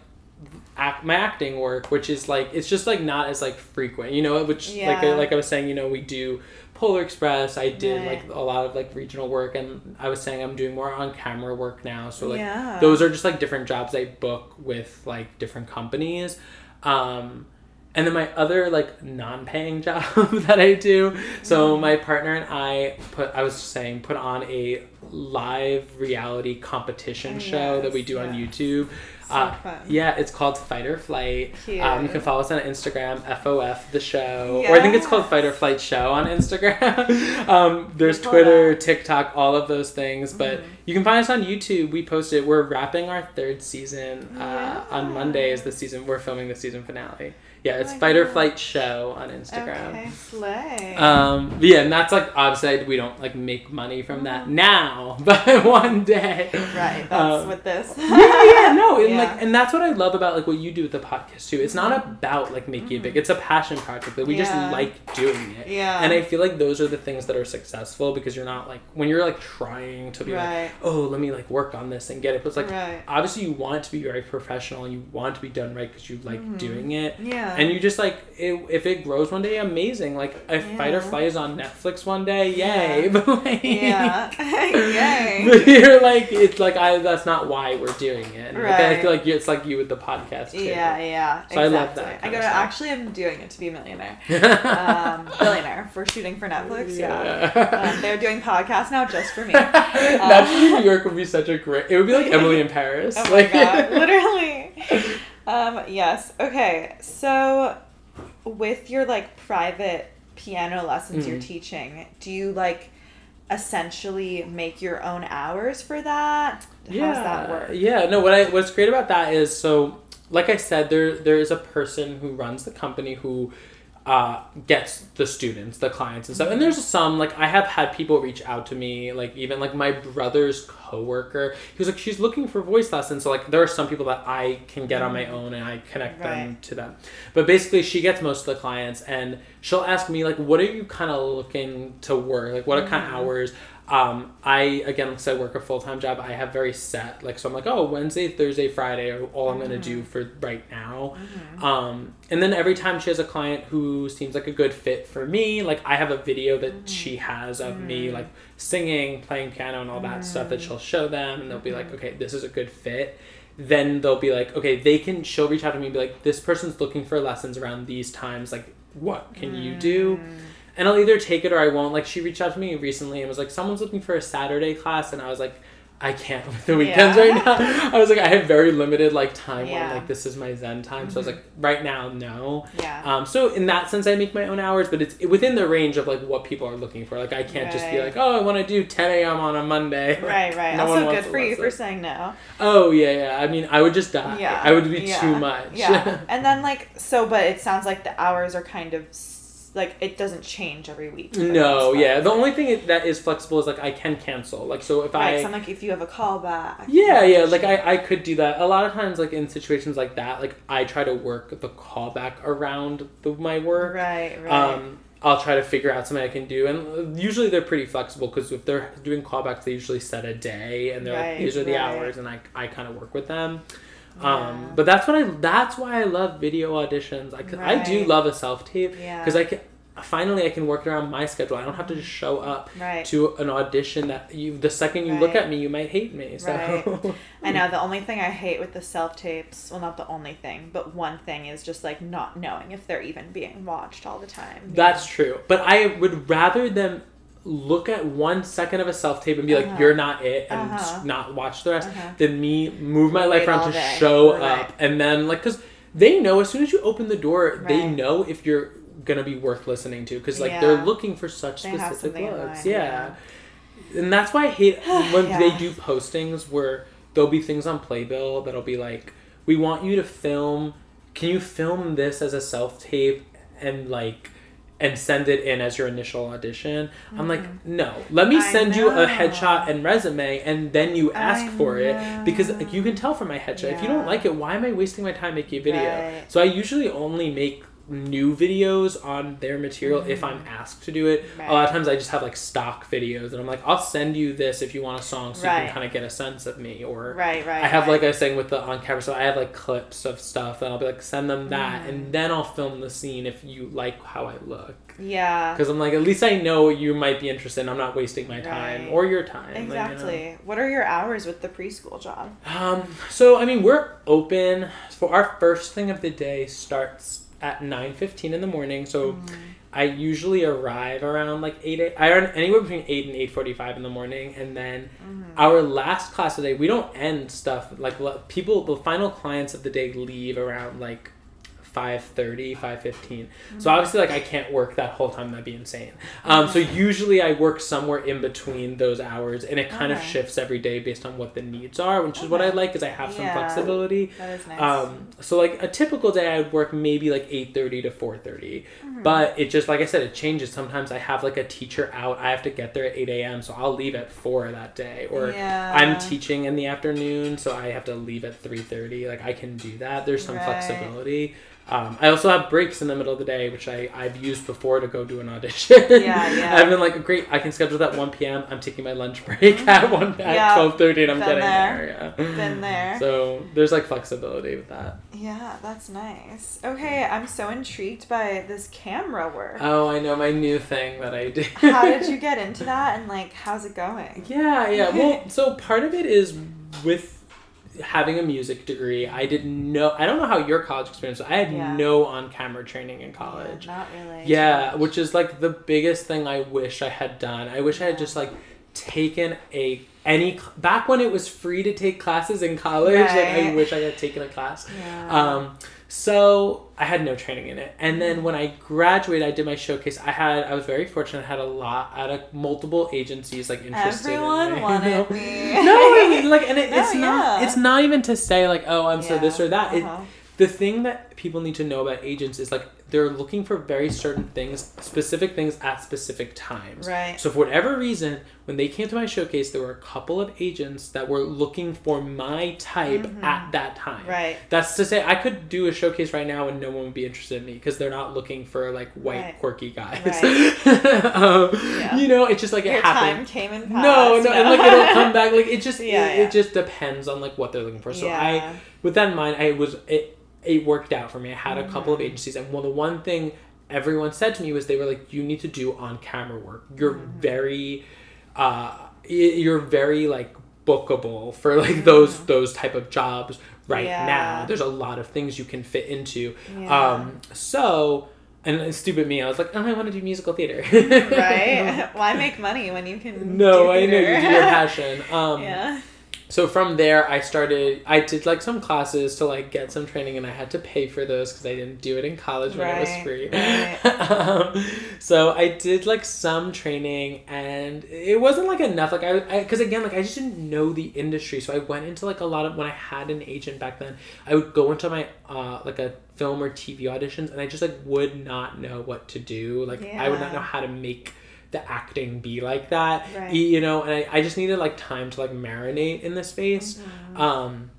act, my acting work, which is like it's just like not as like frequent, you know. Which yeah. like like I was saying, you know, we do Polar Express. I did right. like a lot of like regional work, and I was saying I'm doing more on camera work now. So like yeah. those are just like different jobs I book with like different companies. Um, and then my other like non-paying [laughs] job that I do. So mm-hmm. my partner and I put I was saying put on a live reality competition oh, show yes, that we do yeah. on YouTube so uh, yeah, it's called Fight or Flight. Um, you can follow us on Instagram, FOF the show, yes. or I think it's called Fight or Flight Show on Instagram. [laughs] um, there's Twitter, TikTok, all of those things. But mm-hmm. you can find us on YouTube. We post it. We're wrapping our third season uh, yeah. on Monday. Is the season we're filming the season finale. Yeah, it's oh Fight God. or Flight Show on Instagram. Okay, slay. Um, yeah, and that's like obviously we don't like make money from that mm-hmm. now, [laughs] but one day. Right. That's um, with this. [laughs] yeah, yeah, no, and yeah. like, and that's what I love about like what you do with the podcast too. It's not about like making mm-hmm. it big. Mm-hmm. It's a passion project that we yeah. just like doing it. Yeah. And I feel like those are the things that are successful because you're not like when you're like trying to be right. like, oh, let me like work on this and get it. But it's like right. obviously you want it to be very professional and you want it to be done right because you like mm-hmm. doing it. Yeah and you just like it, if it grows one day, amazing. Like if yeah. Fight or Flight is on Netflix one day, yay! Yeah. [laughs] But like, yeah, [laughs] yay! [laughs] But you're like, it's like I. That's not why we're doing it. Right. Like, I feel like it's like you with the podcast. Too. Yeah, yeah. So exactly. I love that. I go to actually, I'm doing it to be a millionaire, um, billionaire for shooting for Netflix. Yeah, yeah. Um, they're doing podcasts now just for me. Um, New York would be such a great. It would be like Emily in Paris. Oh like, my god! Literally. Um, yes. Okay. So with your like private piano lessons mm. you're teaching, do you like essentially make your own hours for that? How yeah. does that work? Yeah. No, what I what's great about that is so like I said, there there is a person who runs the company who uh, gets the students, the clients and stuff. And there's some like I have had people reach out to me, like even like my brother's coworker. He was like, she's looking for voice lessons. So like there are some people that I can get on my mm-hmm. own and I connect right. them to them. But basically, she gets most of the clients, and she'll ask me like, what are you kind of looking to work? Like what mm-hmm. kind of hours? Um, I again, because I work a full time job, I have very set like so. I'm like, oh, Wednesday, Thursday, Friday are all I'm gonna do mm-hmm. for right now. Mm-hmm. Um, and then every time she has a client who seems like a good fit for me, like I have a video that mm-hmm. she has of me mm-hmm. like singing, playing piano, and all that stuff that mm-hmm. she'll show them, and they'll be like, okay, this is a good fit. then they'll be like, okay, they can. She'll reach out to me and be like, this person's looking for lessons around these times. Like, what can you do? And I'll either take it or I won't. Like she reached out to me recently and was like, someone's looking for a Saturday class, and I was like, I can't with the weekends Yeah. right now. I was like, I have very limited like time Yeah. when like this is my zen time. So I was Mhm. like, right now, no. Yeah. Um, so in that sense, I make my own hours, but it's within the range of like what people are looking for. Like I can't just be like, oh, I want to do 10 a.m. on a Monday. right, right. [laughs] No one also, good for you for saying no. Oh yeah, yeah. I mean, I would just die. Yeah. I would be yeah, too much. Yeah. [laughs] and then like so, but it sounds like the hours are kind of like it doesn't change every week. no, yeah. The only thing that is flexible is like I can cancel. Like so if Right, I so I'm like if you have a call back. Yeah, yeah. Like I, I could do that. A lot of times, like in situations like that, like I try to work the callback around the, my work. Right, right. Um, I'll try to figure out something I can do, and usually they're pretty flexible because if they're doing callbacks, they usually set a day, and they're Right, like, these are the right. hours, and I, I kind of work with them. Yeah. Um, but that's what I. That's why I love video auditions. I I do love a self tape yeah. because I can. Finally, I can work around my schedule. I don't have to just show up right. to an audition that you. The second you look at me, you might hate me. So. Right. [laughs] I know the only thing I hate with the self tapes, well, not the only thing, but one thing is just like not knowing if they're even being watched all the time. That's true. But I would rather them look at one second of a self tape and be like, Uh-huh. "You're not it," and Uh-huh. not watch the rest, Uh-huh. than me move my life around to day. show Right. up and then like because they know as soon as you open the door, they know if you're gonna be worth listening to because like they're looking for such They specific looks. mind, yeah. and that's why I hate [sighs] when Yeah. they do postings where there'll be things on Playbill that'll be like, "We want you to film. Can you film this as a self tape and like?" And send it in as your initial audition. I'm like, no. Let me Mm-hmm. Send you a headshot and resume, and then you ask I for it because like, you can tell from my headshot. If you don't like it, why am I wasting my time making a video? Right. So I usually only make new videos on their material if I'm asked to do it. Right. A lot of times I just have like stock videos and I'm like, I'll send you this if you want a song so you can kind of get a sense of me. Or Right, right. I have right. like I was saying with the on camera, so I have like clips of stuff and I'll be like, send them that, Mm-hmm. and then I'll film the scene if you like how I look. yeah. Because I'm like, at least I know you might be interested. and I'm not wasting my time Right. or your time. like, you know. Exactly. What are your hours with the preschool job? Um, so I mean, we're open for our first thing of the day starts at nine fifteen in the morning. So Mm-hmm. I usually arrive around like eight. eight I run anywhere between eight and eight forty five in the morning, and then Mm-hmm. our last class of the day we don't end stuff like people. The final clients of the day leave around like. 5.30 5.15 so obviously like i can't work that whole time that'd be insane. Um, so usually i work somewhere in between those hours and it kind of shifts every day based on what the needs are which is what i like is i have some Yeah. flexibility. That is nice. um, so like a typical day i would work maybe like 8.30 to 4.30 Mm-hmm. but it just like i said it changes. Sometimes i have like a teacher out. I have to get there at 8 a.m so i'll leave at 4 that day. Or Yeah. i'm teaching in the afternoon so i have to leave at 3.30 like i can do that. There's some Right. flexibility um, I also have breaks in the middle of the day, which I, I've used before to go do an audition. Yeah, [laughs] yeah. I've been like, great, I can schedule that 1 p.m. I'm taking my lunch break [laughs] at 1 at Yeah, 12.30 and I'm getting there. there. Yeah. Been there. So there's like flexibility with that. yeah, that's nice. Okay, I'm so intrigued by this camera work. Oh, I know my new thing that I do. How did you [laughs] get into that and like how's it going? Yeah, yeah. Well, so part of it is with having a music degree. I didn't know. I don't know how your college experience. Was. I had Yeah. no on-camera training in college. Yeah, not really. Yeah, which is like the biggest thing I wish I had done. I wish I had just like taken a any back when it was free to take classes in college. Like I wish I had taken a class. Yeah. Um, so I had no training in it, and then when I graduated, I did my showcase. I had I was very fortunate. I had a lot out of multiple agencies like interested. Everyone in me. [laughs] wanted No. me. no, I mean, like, and it, No, [laughs] it's not. It's not even to say like, oh, I'm so this or that. Uh-huh. the thing that people need to know about agents is like they're looking for very certain things, specific things at specific times. Right. So for whatever reason, when they came to my showcase, there were a couple of agents that were looking for my type at that time. Mm-hmm. Right. That's to say, I could do a showcase right now and no one would be interested in me because they're not looking for like white Right. quirky guys. Right. [laughs] um, Yeah. You know, it's just like Your it happened. time came and No, passed. no, and like it'll come [laughs] back. Like it just, Yeah, it, yeah. it just depends on like what they're looking for. So. I, with that in mind, I was it. It worked out for me. I had a couple of Mm-hmm. agencies, and well, the one thing everyone said to me was they were like, "You need to do on camera work. You're Mm-hmm. very, uh, you're very like." bookable for like those mm. those type of jobs right yeah. now. There's a lot of things you can fit into. Yeah. Um, so and stupid me, I was like, oh, I want to do musical theater. right? [laughs] Why make money when you can? No, I know you do your passion. [laughs] Um, yeah so from there i started i did like some classes to like get some training and i had to pay for those because i didn't do it in college when right, it was free right. [laughs] um, so i did like some training and it wasn't like enough like i because again like i just didn't know the industry so i went into like a lot of when i had an agent back then i would go into my uh like a film or tv auditions and i just like would not know what to do like yeah. i would not know how to make the acting be like that right. you know and I, I just needed like time to like marinate in the space mm-hmm. um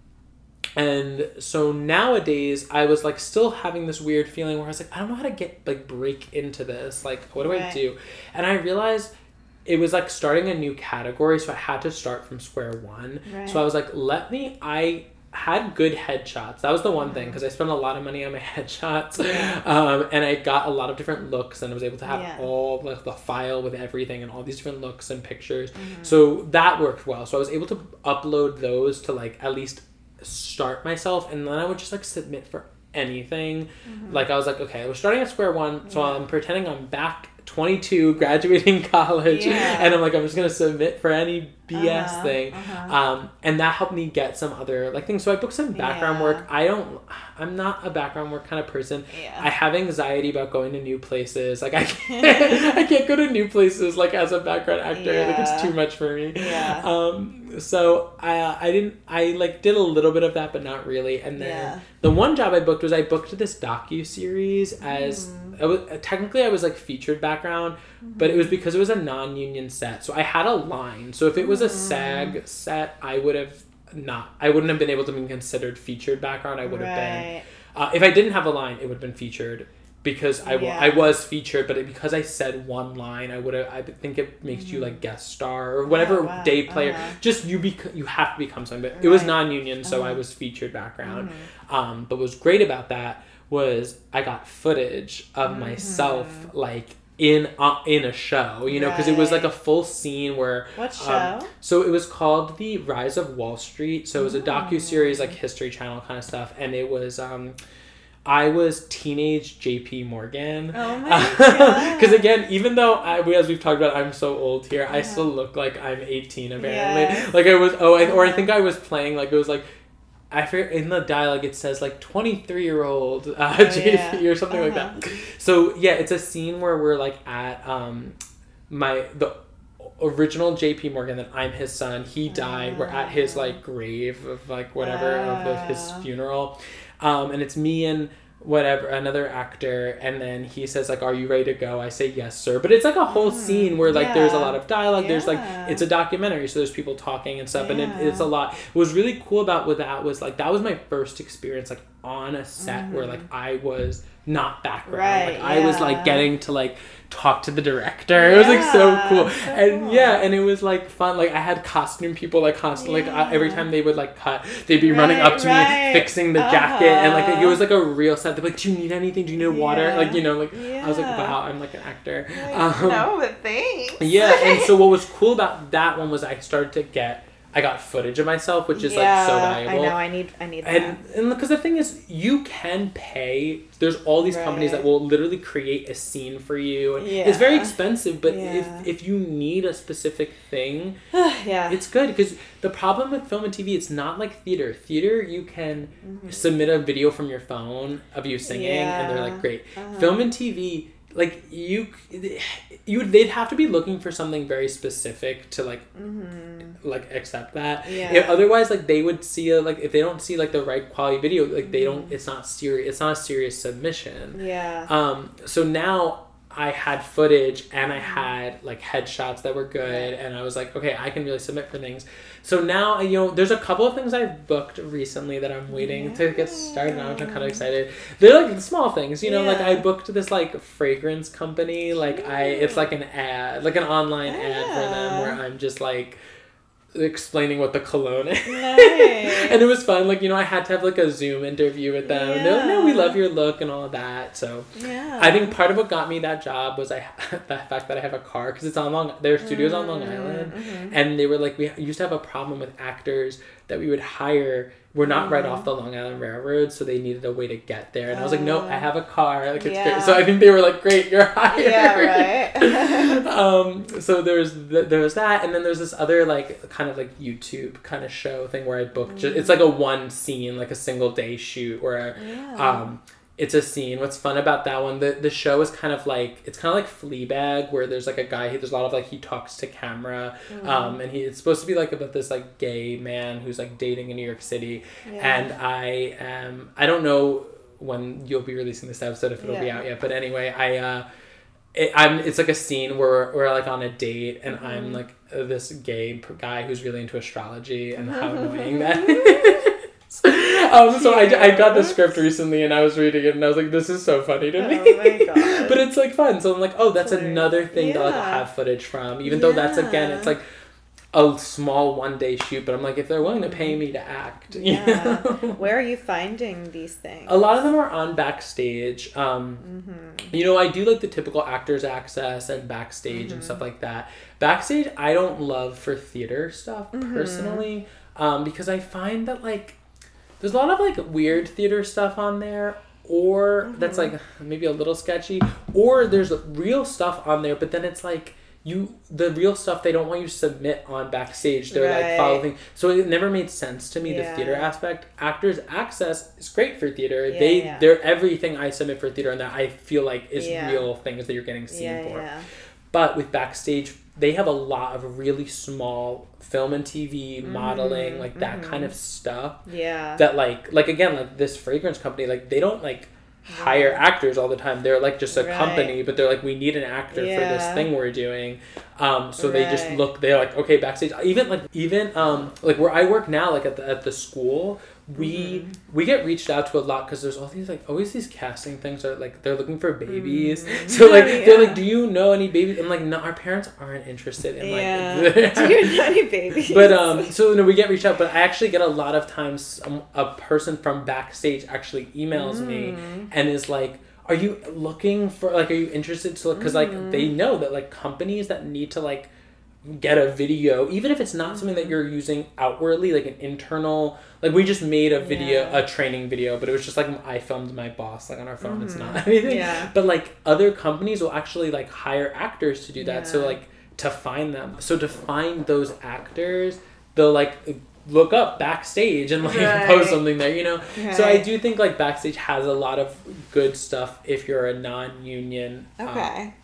and so nowadays i was like still having this weird feeling where i was like i don't know how to get like break into this like what do right. i do and i realized it was like starting a new category so i had to start from square one right. so i was like let me i had good headshots. That was the one thing because I spent a lot of money on my [laughs] headshots, um, and I got a lot of different looks, and I was able to have yeah. all like the file with everything and all these different looks and pictures. Mm-hmm. So that worked well. So I was able to upload those to like at least start myself, and then I would just like submit for anything. Mm-hmm. Like I was like, okay, I was starting at square one, so yeah. I'm pretending I'm back 22 graduating [laughs] college yeah. and i'm like i'm just gonna submit for any bs uh-huh, thing uh-huh. Um, and that helped me get some other like things so i booked some background yeah. work i don't i'm not a background work kind of person yeah. i have anxiety about going to new places like i [laughs] can't [laughs] i can't go to new places like as a background actor like it's too much for me yeah. um so I I didn't I like did a little bit of that but not really and then yeah. the one job I booked was I booked this docu series as mm. I was, technically I was like featured background mm-hmm. but it was because it was a non-union set so I had a line so if it was a SAG mm. set I would have not I wouldn't have been able to be considered featured background I would have right. been uh, if I didn't have a line it would have been featured because I, yeah. I was featured, but because I said one line, I would have. I think it makes mm-hmm. you like guest star or whatever oh, wow. day player. Uh-huh. Just you bec- you have to become something. But right. it was non-union, so uh-huh. I was featured background. Mm-hmm. Um, but what was great about that was I got footage of mm-hmm. myself like in uh, in a show, you know, because right. it was like a full scene where what um, show? Um, so it was called The Rise of Wall Street. So it was a docu series, like History Channel kind of stuff, and it was um I was teenage JP Morgan. Oh [laughs] my [laughs] god! Because again, even though I, as we've talked about, I'm so old here, yeah. I still look like I'm 18 apparently. Yes. Like I was, oh, I, or I think I was playing like it was like. I forget in the dialogue it says like 23 year old uh, oh, JP yeah. or something uh-huh. like that. So yeah, it's a scene where we're like at um my the original JP Morgan that I'm his son. He died. We're at his like grave of like whatever of the, his funeral um, and it's me and whatever another actor and then he says like are you ready to go? I say yes sir. But it's like a whole mm, scene where like yeah. there's a lot of dialogue. Yeah. there's like it's a documentary so there's people talking and stuff and it, it's a lot. What was really cool about with that was like that was my first experience like on a set mm. where like i was not background right, like i was like getting to like talk to the director. Yeah, it was like so cool. So and cool. yeah, and it was like fun. Like I had costume people like constantly yeah. like uh, every time they would like cut, they'd be right, running up to right. me fixing the uh-huh. jacket and like it was like a real set. They're like, "Do you need anything? Do you need water?" Like you know, like I was like, "Wow, I'm like an actor." Um, no, but thanks. Yeah, and so [laughs] what was cool about that one was I started to get I got footage of myself, which is yeah, like so valuable. I know. I need. I need. That. And and because the thing is, you can pay. There's all these right. companies that will literally create a scene for you. Yeah. It's very expensive, but yeah. if if you need a specific thing, [sighs] yeah, it's good because the problem with film and TV, it's not like theater. Theater, you can mm-hmm. submit a video from your phone of you singing, and they're like great. Uh-huh. Film and TV like you you they'd have to be looking for something very specific to like mm-hmm. like accept that yeah if, otherwise like they would see a, like if they don't see like the right quality video like they don't mm-hmm. it's not serious it's not a serious submission yeah um so now I had footage and I had like headshots that were good, and I was like, okay, I can really submit for things. So now, you know, there's a couple of things I've booked recently that I'm waiting yeah. to get started on, which I'm kind of excited. They're like small things, you know, yeah. like I booked this like fragrance company, like I, it's like an ad, like an online yeah. ad for them where I'm just like explaining what the cologne is. Nice. [laughs] and it was fun. Like, you know, I had to have like a Zoom interview with them. Yeah. They're like, no, we love your look and all of that. So yeah. I think part of what got me that job was I [laughs] the fact that I have a car because it's on Long their studio's mm-hmm. on Long Island. Mm-hmm. And they were like, we used to have a problem with actors that we would hire we're not right off mm-hmm. the Long Island Railroad, so they needed a way to get there. And I was like, no, I have a car. Like it's yeah. great. So I think they were like, great, you're [laughs] hired. Yeah, right. [laughs] [laughs] um, so there's th- there was that, and then there's this other like kind of like YouTube kind of show thing where I booked. Mm. Just, it's like a one scene, like a single day shoot where yeah. um, it's a scene. What's fun about that one? The the show is kind of like it's kind of like Fleabag, where there's like a guy. There's a lot of like he talks to camera, mm. um, and he it's supposed to be like about this like gay man who's like dating in New York City, yeah. and I am I don't know when you'll be releasing this episode if it'll yeah. be out yet, but anyway, I. uh it, I'm. It's like a scene where we're like on a date, and mm-hmm. I'm like this gay guy who's really into astrology, and how [laughs] annoying that [laughs] [laughs] [laughs] um, so I, I got the script recently and I was reading it and I was like, this is so funny to me. Oh [laughs] but it's like fun. So I'm like, oh, that's another thing yeah. to like have footage from. Even yeah. though that's again, it's like a small one day shoot, but I'm like, if they're willing to pay mm-hmm. me to act, [laughs] yeah. Where are you finding these things? A lot of them are on backstage. Um, mm-hmm. You know, I do like the typical actors access and backstage mm-hmm. and stuff like that. Backstage, I don't love for theater stuff mm-hmm. personally, um, because I find that like there's a lot of like weird theater stuff on there or mm-hmm. that's like maybe a little sketchy or there's real stuff on there but then it's like you the real stuff they don't want you to submit on backstage they're right. like following so it never made sense to me yeah. the theater aspect actors access is great for theater yeah, they yeah. they're everything i submit for theater and that i feel like is real things that you're getting seen for but with backstage they have a lot of really small film and TV mm-hmm. modeling, like that mm-hmm. kind of stuff. Yeah. That like like again like this fragrance company like they don't like hire actors all the time. They're like just a right. company, but they're like we need an actor yeah. for this thing we're doing. Um, so right. they just look. They're like okay backstage. Even like even um like where I work now, like at the at the school, we mm-hmm. we get reached out to a lot because there's all these like always these casting things that like they're looking for babies mm-hmm. [laughs] so like yeah. they're like do you know any babies and like no our parents aren't interested in yeah. like [laughs] do you know any babies but um so you know, we get reached out but I actually get a lot of times um, a person from backstage actually emails mm. me and is like are you looking for like are you interested to look because like they mm. know that like companies that need to like get a video, even if it's not something that mm-hmm. you're using outwardly, like an internal. Like we just made a video, yeah. a training video, but it was just like I filmed my boss like on our phone. Mm-hmm. It's not anything. Yeah. But like other companies will actually like hire actors to do that. Yeah. So like to find them, so to find those actors, they'll like look up backstage and like [laughs] right. post something there, you know. Right. So I do think like backstage has a lot of good stuff if you're a non-union. Um, okay. Um,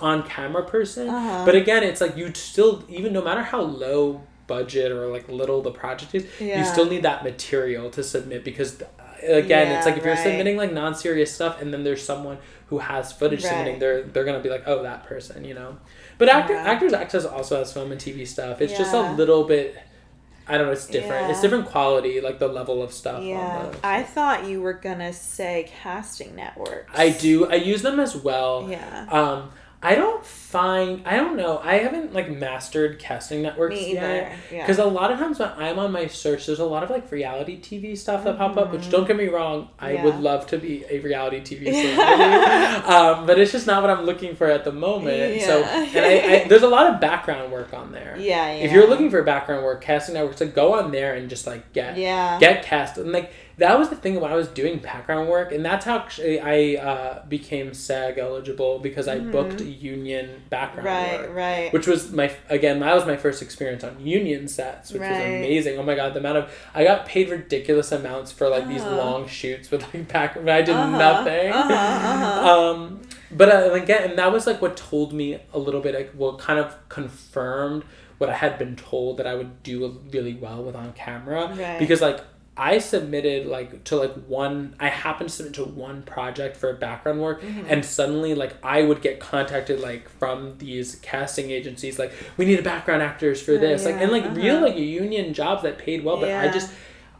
on camera person. Uh-huh. But again, it's like you still even no matter how low budget or like little the project is, yeah. you still need that material to submit because uh, again, yeah, it's like if right. you're submitting like non-serious stuff and then there's someone who has footage right. submitting, they're they're gonna be like, oh, that person, you know. But actor yeah. actors access also has film and TV stuff. It's just a little bit. I don't know. It's different. It's different quality, like the level of stuff. Yeah, the, I thought you were gonna say casting networks. I do. I use them as well. Yeah. Um, I don't find I don't know I haven't like mastered casting networks yet because yeah. a lot of times when I'm on my search there's a lot of like reality TV stuff that mm-hmm. pop up which mm-hmm. don't get me wrong I yeah. would love to be a reality TV [laughs] celebrity um, but it's just not what I'm looking for at the moment yeah. so and I, I, there's a lot of background work on there yeah, if you're looking for background work casting networks like go on there and just like get yeah get cast and like that was the thing when I was doing background work, and that's how actually I uh, became SAG eligible because I mm-hmm. booked union background right, work, right, which was my again that was my first experience on union sets, which right. was amazing. Oh my god, the amount of I got paid ridiculous amounts for like uh-huh. these long shoots with like back, I did uh-huh. nothing. Uh-huh, uh-huh. [laughs] um, but uh, again, and that was like what told me a little bit, like what kind of confirmed what I had been told that I would do really well with on camera, right. because like I submitted like to like one I happened to submit to one project for background work mm-hmm. and suddenly like I would get contacted like from these casting agencies like we need a background actors for this yeah, like and like uh-huh. real like union jobs that paid well but yeah. I just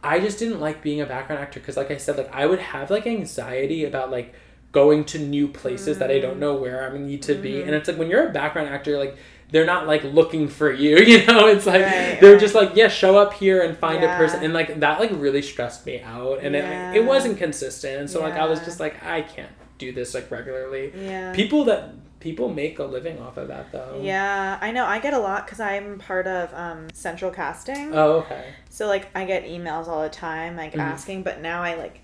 I just didn't like being a background actor because like I said like I would have like anxiety about like going to new places mm-hmm. that I don't know where I need to mm-hmm. be. And it's like when you're a background actor, like they're not like looking for you, [laughs] you know? It's like right, they're right. just like, yeah, show up here and find yeah. a person. And like that like really stressed me out. And yeah. it, it wasn't consistent. And so yeah. like I was just like, I can't do this like regularly. Yeah. People that people make a living off of that though. Yeah, I know. I get a lot because I'm part of um, central casting. Oh, okay. So like I get emails all the time like mm-hmm. asking, but now I like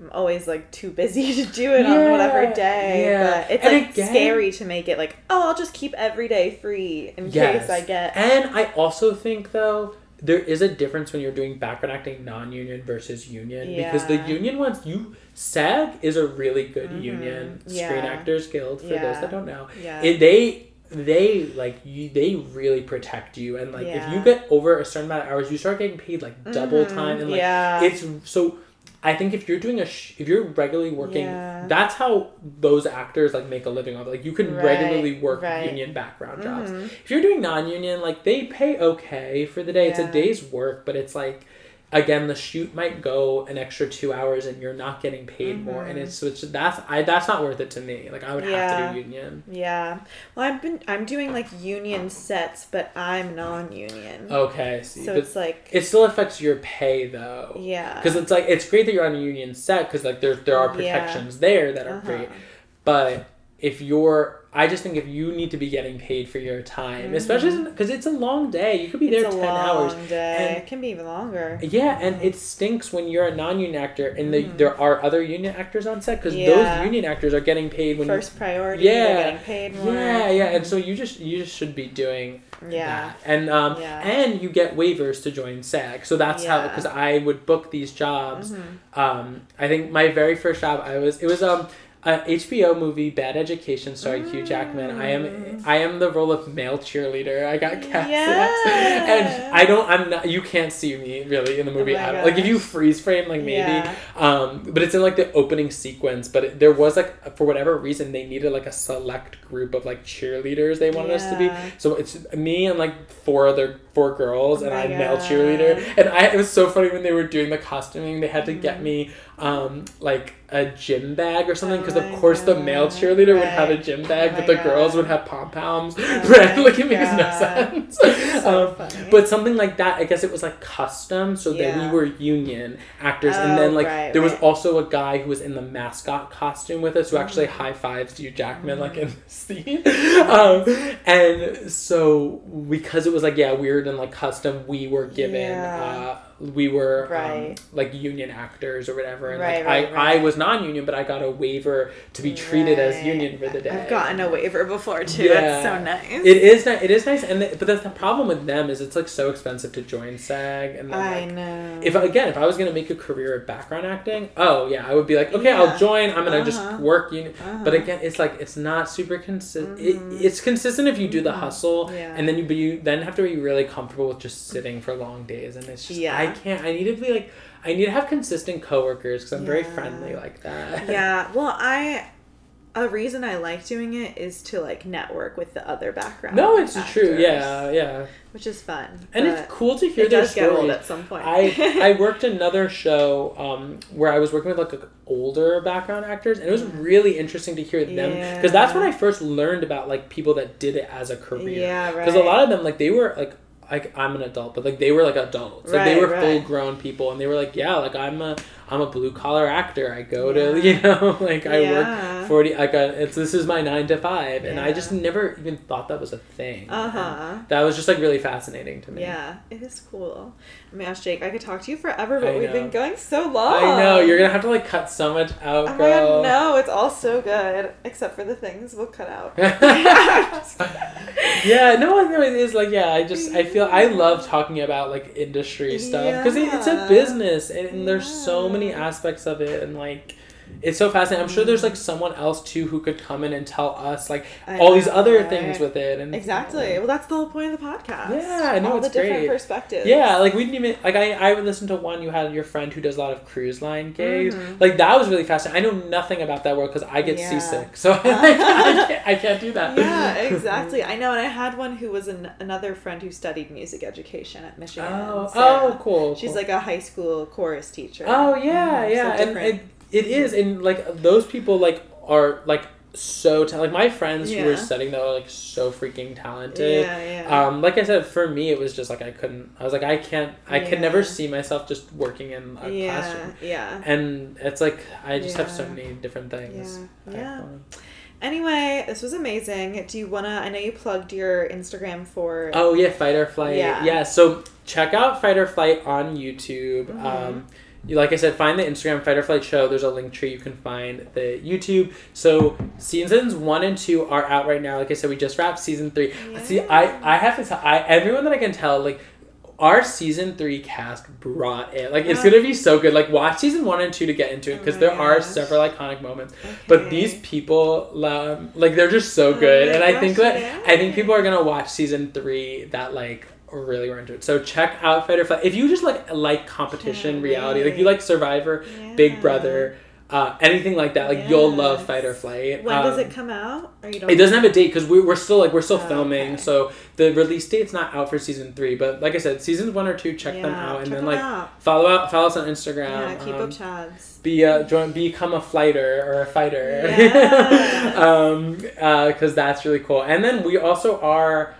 I'm always like too busy [laughs] to do it yeah, on whatever day. Yeah. But it's and like again, scary to make it like, oh, I'll just keep every day free in yes. case I get. And I also think though there is a difference when you're doing background acting non-union versus union yeah. because the union ones you SAG is a really good mm-hmm. union. Screen Actors Guild for those that don't know. Yeah. It, they they like you they really protect you and like if you get over a certain amount of hours you start getting paid like double mm-hmm. time and like yeah. it's so I think if you're doing a sh- if you're regularly working, yeah. that's how those actors like make a living off. Like you can right, regularly work right. union background jobs. Mm-hmm. If you're doing non-union, like they pay okay for the day. Yeah. It's a day's work, but it's like again the shoot might go an extra two hours and you're not getting paid mm-hmm. more and it's so it's that's i that's not worth it to me like i would yeah. have to do union yeah well i've been i'm doing like union sets but i'm non-union okay see. so but it's like it still affects your pay though yeah because it's like it's great that you're on a union set because like there, there are protections yeah. there that are uh-huh. great but if you're I just think if you need to be getting paid for your time, mm-hmm. especially because it's a long day, you could be there it's ten hours. Day. And, it can be even longer. Yeah, and it stinks when you're a non-union actor and the, mm-hmm. there are other union actors on set because yeah. those union actors are getting paid when first you, priority. Yeah, getting paid more. Yeah, yeah, and so you just you just should be doing yeah, that. and um yeah. and you get waivers to join SAG, so that's yeah. how because I would book these jobs. Mm-hmm. Um, I think my very first job I was it was um uh, HBO movie Bad Education starring mm. Hugh Jackman. I am mm. I am the role of male cheerleader. I got cast yeah. and I don't I'm not you can't see me really in the movie oh Like if you freeze frame like maybe yeah. um but it's in like the opening sequence but it, there was like for whatever reason they needed like a select group of like cheerleaders they wanted yeah. us to be. So it's me and like four other four girls oh and I'm male cheerleader. And I it was so funny when they were doing the costuming they had to mm. get me um like a gym bag or something because oh of course God. the male cheerleader right. would have a gym bag, oh but the God. girls would have pom poms. Oh [laughs] like it makes no sense. [laughs] So um, but something like that, I guess it was like custom, so yeah. that we were union actors, oh, and then like right, there was right. also a guy who was in the mascot costume with us who actually mm-hmm. high fives Hugh Jackman like in the scene, [laughs] um, and so because it was like yeah weird and like custom, we were given. Yeah. Uh, We were um, right. um, like union actors or whatever and right, like right, I, I was non-union but I got a waiver to be treated as union for the day. I've gotten a waiver before too. Yeah. That's so nice. It is nice. It is nice and the, but that's the problem with them is it's like so expensive to join SAG and then, I like, know. If again if I was going to make a career of background acting, oh yeah, I would be like okay, yeah. I'll join. I'm going to uh-huh. just work union. Uh-huh. But again, it's like it's not super consistent. Mm-hmm. It, it's consistent if you do the mm-hmm. hustle yeah. and then you but you then have to be really comfortable with just sitting for long days and it's just yeah. I can't I need to be like I need to have consistent coworkers because I'm yeah. very friendly like that. [laughs] Yeah. Well, I a reason I like doing it is to like network with the other background. No, it's actors, true. Yeah, yeah. Which is fun. And it's cool to hear their stories. at some point. I [laughs] I worked another show um, where I was working with like older background actors, and it was mm. really interesting to hear them because that's when I first learned about like people that did it as a career. Yeah, right. Because a lot of them like they were like like I'm an adult, but like they were like adults. Like right, they were right. full grown people and they were like, Yeah, like I'm a I'm a blue collar actor. I go [laughs] yeah. to you know, [laughs] like I yeah. work forty like a, it's this is my nine to five and yeah. I just never even thought that was a thing. Uh-huh. That was just like really fascinating to me. Yeah, it is cool. Oh my gosh, Jake, I could talk to you forever, but we've been going so long. I know, you're gonna have to like cut so much out, oh girl. God, no, it's all so good. Except for the things we'll cut out. [laughs] yeah, no, no, it is like yeah, I just I feel I love talking about like industry stuff because it, it's a business and, and there's so many many aspects of it and like it's so fascinating. I'm sure there's like someone else too who could come in and tell us like I all know, these other right? things with it. And exactly. Well, that's the whole point of the podcast. Yeah, I know all it's the different great. perspectives. Yeah, like we didn't even like I I would listen to one you had your friend who does a lot of cruise line gigs. Mm-hmm. Like that was really fascinating. I know nothing about that world because I get yeah. seasick, so [laughs] I, [laughs] can't, I can't do that. Yeah, exactly. [laughs] I know, and I had one who was an, another friend who studied music education at Michigan. Oh, oh, cool. She's cool. like a high school chorus teacher. Oh yeah, mm-hmm. yeah, so and, and it is, and like those people, like are like so ta- like my friends yeah. who were studying though are like so freaking talented. Yeah, yeah. Um, like I said, for me it was just like I couldn't. I was like I can't. I yeah. could never see myself just working in a yeah, classroom. Yeah. And it's like I just have so many different things. Yeah. yeah. Anyway, this was amazing. Do you wanna? I know you plugged your Instagram for. Oh yeah, Fight or Flight. Yeah. Yeah. So check out Fight or Flight on YouTube. Mm-hmm. Um, like I said, find the Instagram Fight or Flight show. There's a link tree. You can find the YouTube. So seasons one and two are out right now. Like I said, we just wrapped season three. Yeah. See, I I have to tell I everyone that I can tell like our season three cast brought it. Like it's gonna be so good. Like watch season one and two to get into it because oh there gosh. are several iconic moments. Okay. But these people, um, like they're just so oh good, oh and I think that yeah. I think people are gonna watch season three that like really were into it. So check out Fight or Flight. If you just like like competition reality, like you like Survivor, yeah. Big Brother, uh, anything like that, like yes. you'll love Fight or Flight. When um, does it um, come out? Or you don't it doesn't have a date because we, we're still like we're still oh, filming, okay. so the release date's not out for season three. But like I said, seasons one or two, check yeah, them out, and then like out. follow out, follow us on Instagram. Yeah, keep um, up tabs. Be a join, become a fighter or a fighter. Yeah. [laughs] um, because uh, that's really cool. And then we also are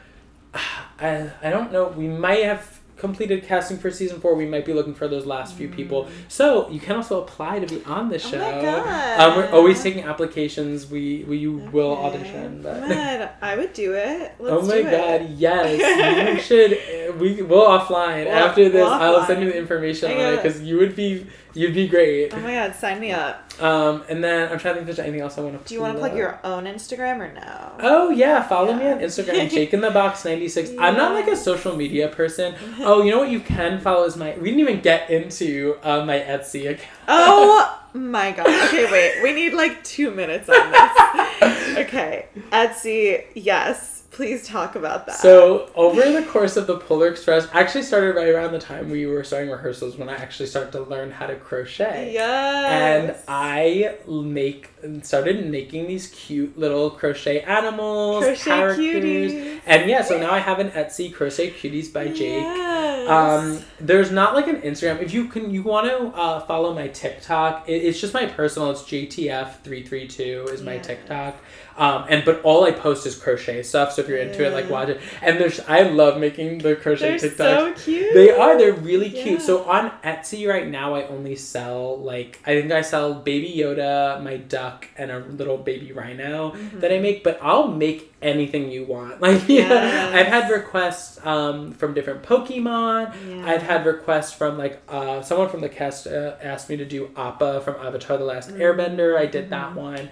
[sighs] I, I don't know. We might have completed casting for season four. We might be looking for those last few people. Mm. So you can also apply to be on the show. Oh my god! Um, we're always taking applications. We we okay. will audition. But man, I would do it. [laughs] Let's oh my god! It. Yes, you [laughs] should. We will offline well, after this. We'll I'll send you the information on it because you would be You'd be great. Oh my god, sign me up. Um, and then I'm trying to think if there's anything else I want to. Do you want to plug your own Instagram or no? Oh yeah, follow yeah. me on Instagram, [laughs] Jake in the Box ninety six. Yeah. I'm not like a social media person. Oh, you know what? You can follow is my. We didn't even get into uh, my Etsy account. Oh [laughs] my god. Okay, wait. We need like two minutes on this. [laughs] okay, Etsy. Yes Please talk about that. So over the course of the Polar Express, I actually started right around the time we were starting rehearsals when I actually started to learn how to crochet. Yes. And I make started making these cute little crochet animals, crochet characters, cuties. and yeah. So now I have an Etsy crochet cuties by Jake. Yes. Um, there's not like an Instagram. If you can, you want to uh, follow my TikTok. It, it's just my personal. It's JTF three three two is my TikTok. Um, and but all I post is crochet stuff. So if you're into yeah. it, like watch it. And there's I love making the crochet they're TikToks. So cute. They are. They're really yeah. cute. So on Etsy right now, I only sell like I think I sell Baby Yoda, my duck, and a little baby rhino mm-hmm. that I make. But I'll make anything you want. [laughs] Like yes. yeah, I've had requests um, from different Pokemon. Yeah. I've had requests from like uh, someone from the cast uh, asked me to do Appa from Avatar: The Last mm-hmm. Airbender. I did mm-hmm. that one.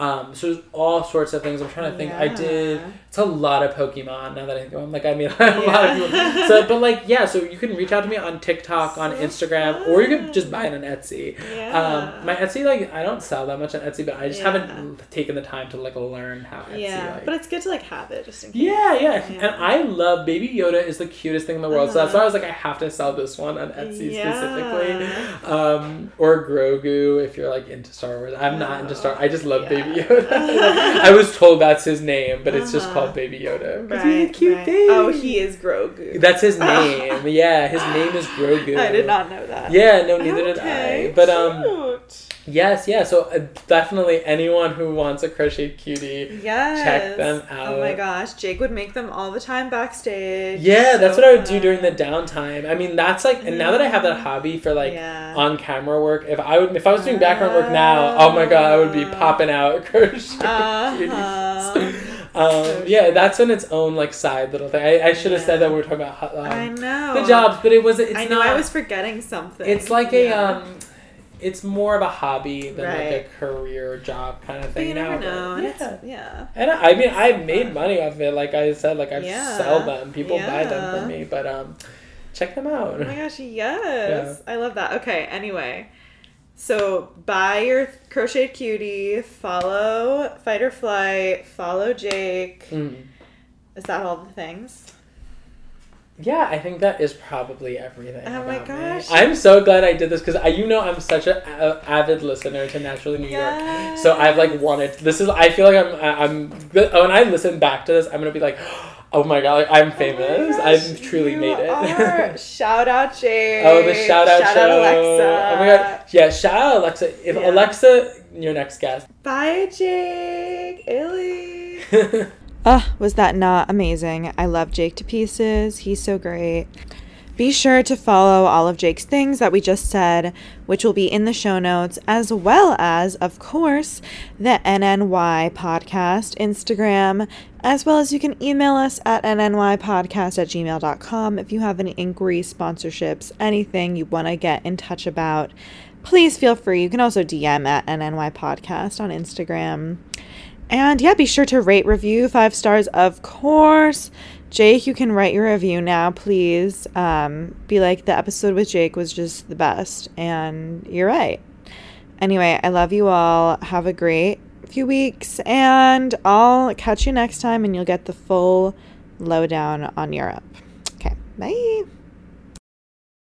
Um, so there's all sorts of things. I'm trying to think. Yeah. I did. It's a lot of Pokemon now that I think. I'm like I mean [laughs] a yeah. lot of people. So, but like yeah. So you can reach out to me on TikTok, so on Instagram, fun. or you can just buy it on Etsy. Yeah. Um, my Etsy like I don't sell that much on Etsy, but I just yeah. haven't taken the time to like learn how Etsy. Yeah, like, but it's good to like have it just in case. Yeah, yeah, yeah. And I love Baby Yoda is the cutest thing in the world. Uh-huh. So that's why I was like I have to sell this one on Etsy specifically. Um, or Grogu if you're like into Star Wars. I'm not into Star. I just love Baby Baby Yoda. [laughs] I was told that's his name, but it's uh-huh. just called Baby Yoda. Right, he's a cute right. Thing. Oh, he is Grogu. That's his name. yeah, his name is [gasps] Grogu. I did not know that. Yeah, no, neither okay, did I. But um. Cute. Yes, yeah. So uh, definitely anyone who wants a crochet cutie, yes. check them out. Oh my gosh, Jake would make them all the time backstage. Yeah, so that's what I would do during the downtime. I mean, that's like, and now that I have that hobby for like yeah. on camera work, if I would, if I was doing background work now, oh my god, I would be popping out [laughs] crochet uh-huh. cuties. [laughs] Um, yeah, that's in its own like side little thing. I, I should have yeah. said that we were talking about um, I know the jobs, but it was. It's I know not, I was forgetting something. It's like yeah. a um, it's more of a hobby than right. like a career job kind of thing. But you never now, know. yeah. yeah. And I, I mean, I made money off it. Like I said, like I yeah. sell them. People yeah. buy them from me. But um, check them out. Oh my gosh, yes, yeah. I love that. Okay, anyway. So buy your crocheted cutie, follow Fight or Flight, follow Jake. Mm. Is that all the things? Yeah, I think that is probably everything. Oh my gosh! Me. I'm so glad I did this because I, you know, I'm such an avid listener to Naturally New yes. York. So I've like wanted. This is. I feel like I'm. I'm. Oh, when I listen back to this, I'm gonna be like. [gasps] Oh my god, I'm oh famous. Oh gosh, I've truly made it. [laughs] shout out Jay. Oh, the shout out shout show. Out Alexa. Oh my god. Yeah, shout out Alexa. If yeah. Alexa your next guest. Bye, Jake. Illy. [laughs] Ugh, was that not amazing? I love Jake to pieces. He's so great. Be sure to follow all of Jake's things that we just said, which will be in the show notes, as well as, of course, the NNY podcast Instagram, as well as you can email us at nnypodcast at gmail.com if you have any inquiries, sponsorships, anything you want to get in touch about. Please feel free. You can also DM at NNY Podcast on Instagram. And yeah, be sure to rate, review, five stars, of course. Jake, you can write your review now, please. Um, be like, the episode with Jake was just the best. And you're right. Anyway, I love you all. Have a great few weeks. And I'll catch you next time, and you'll get the full lowdown on Europe. Okay, bye.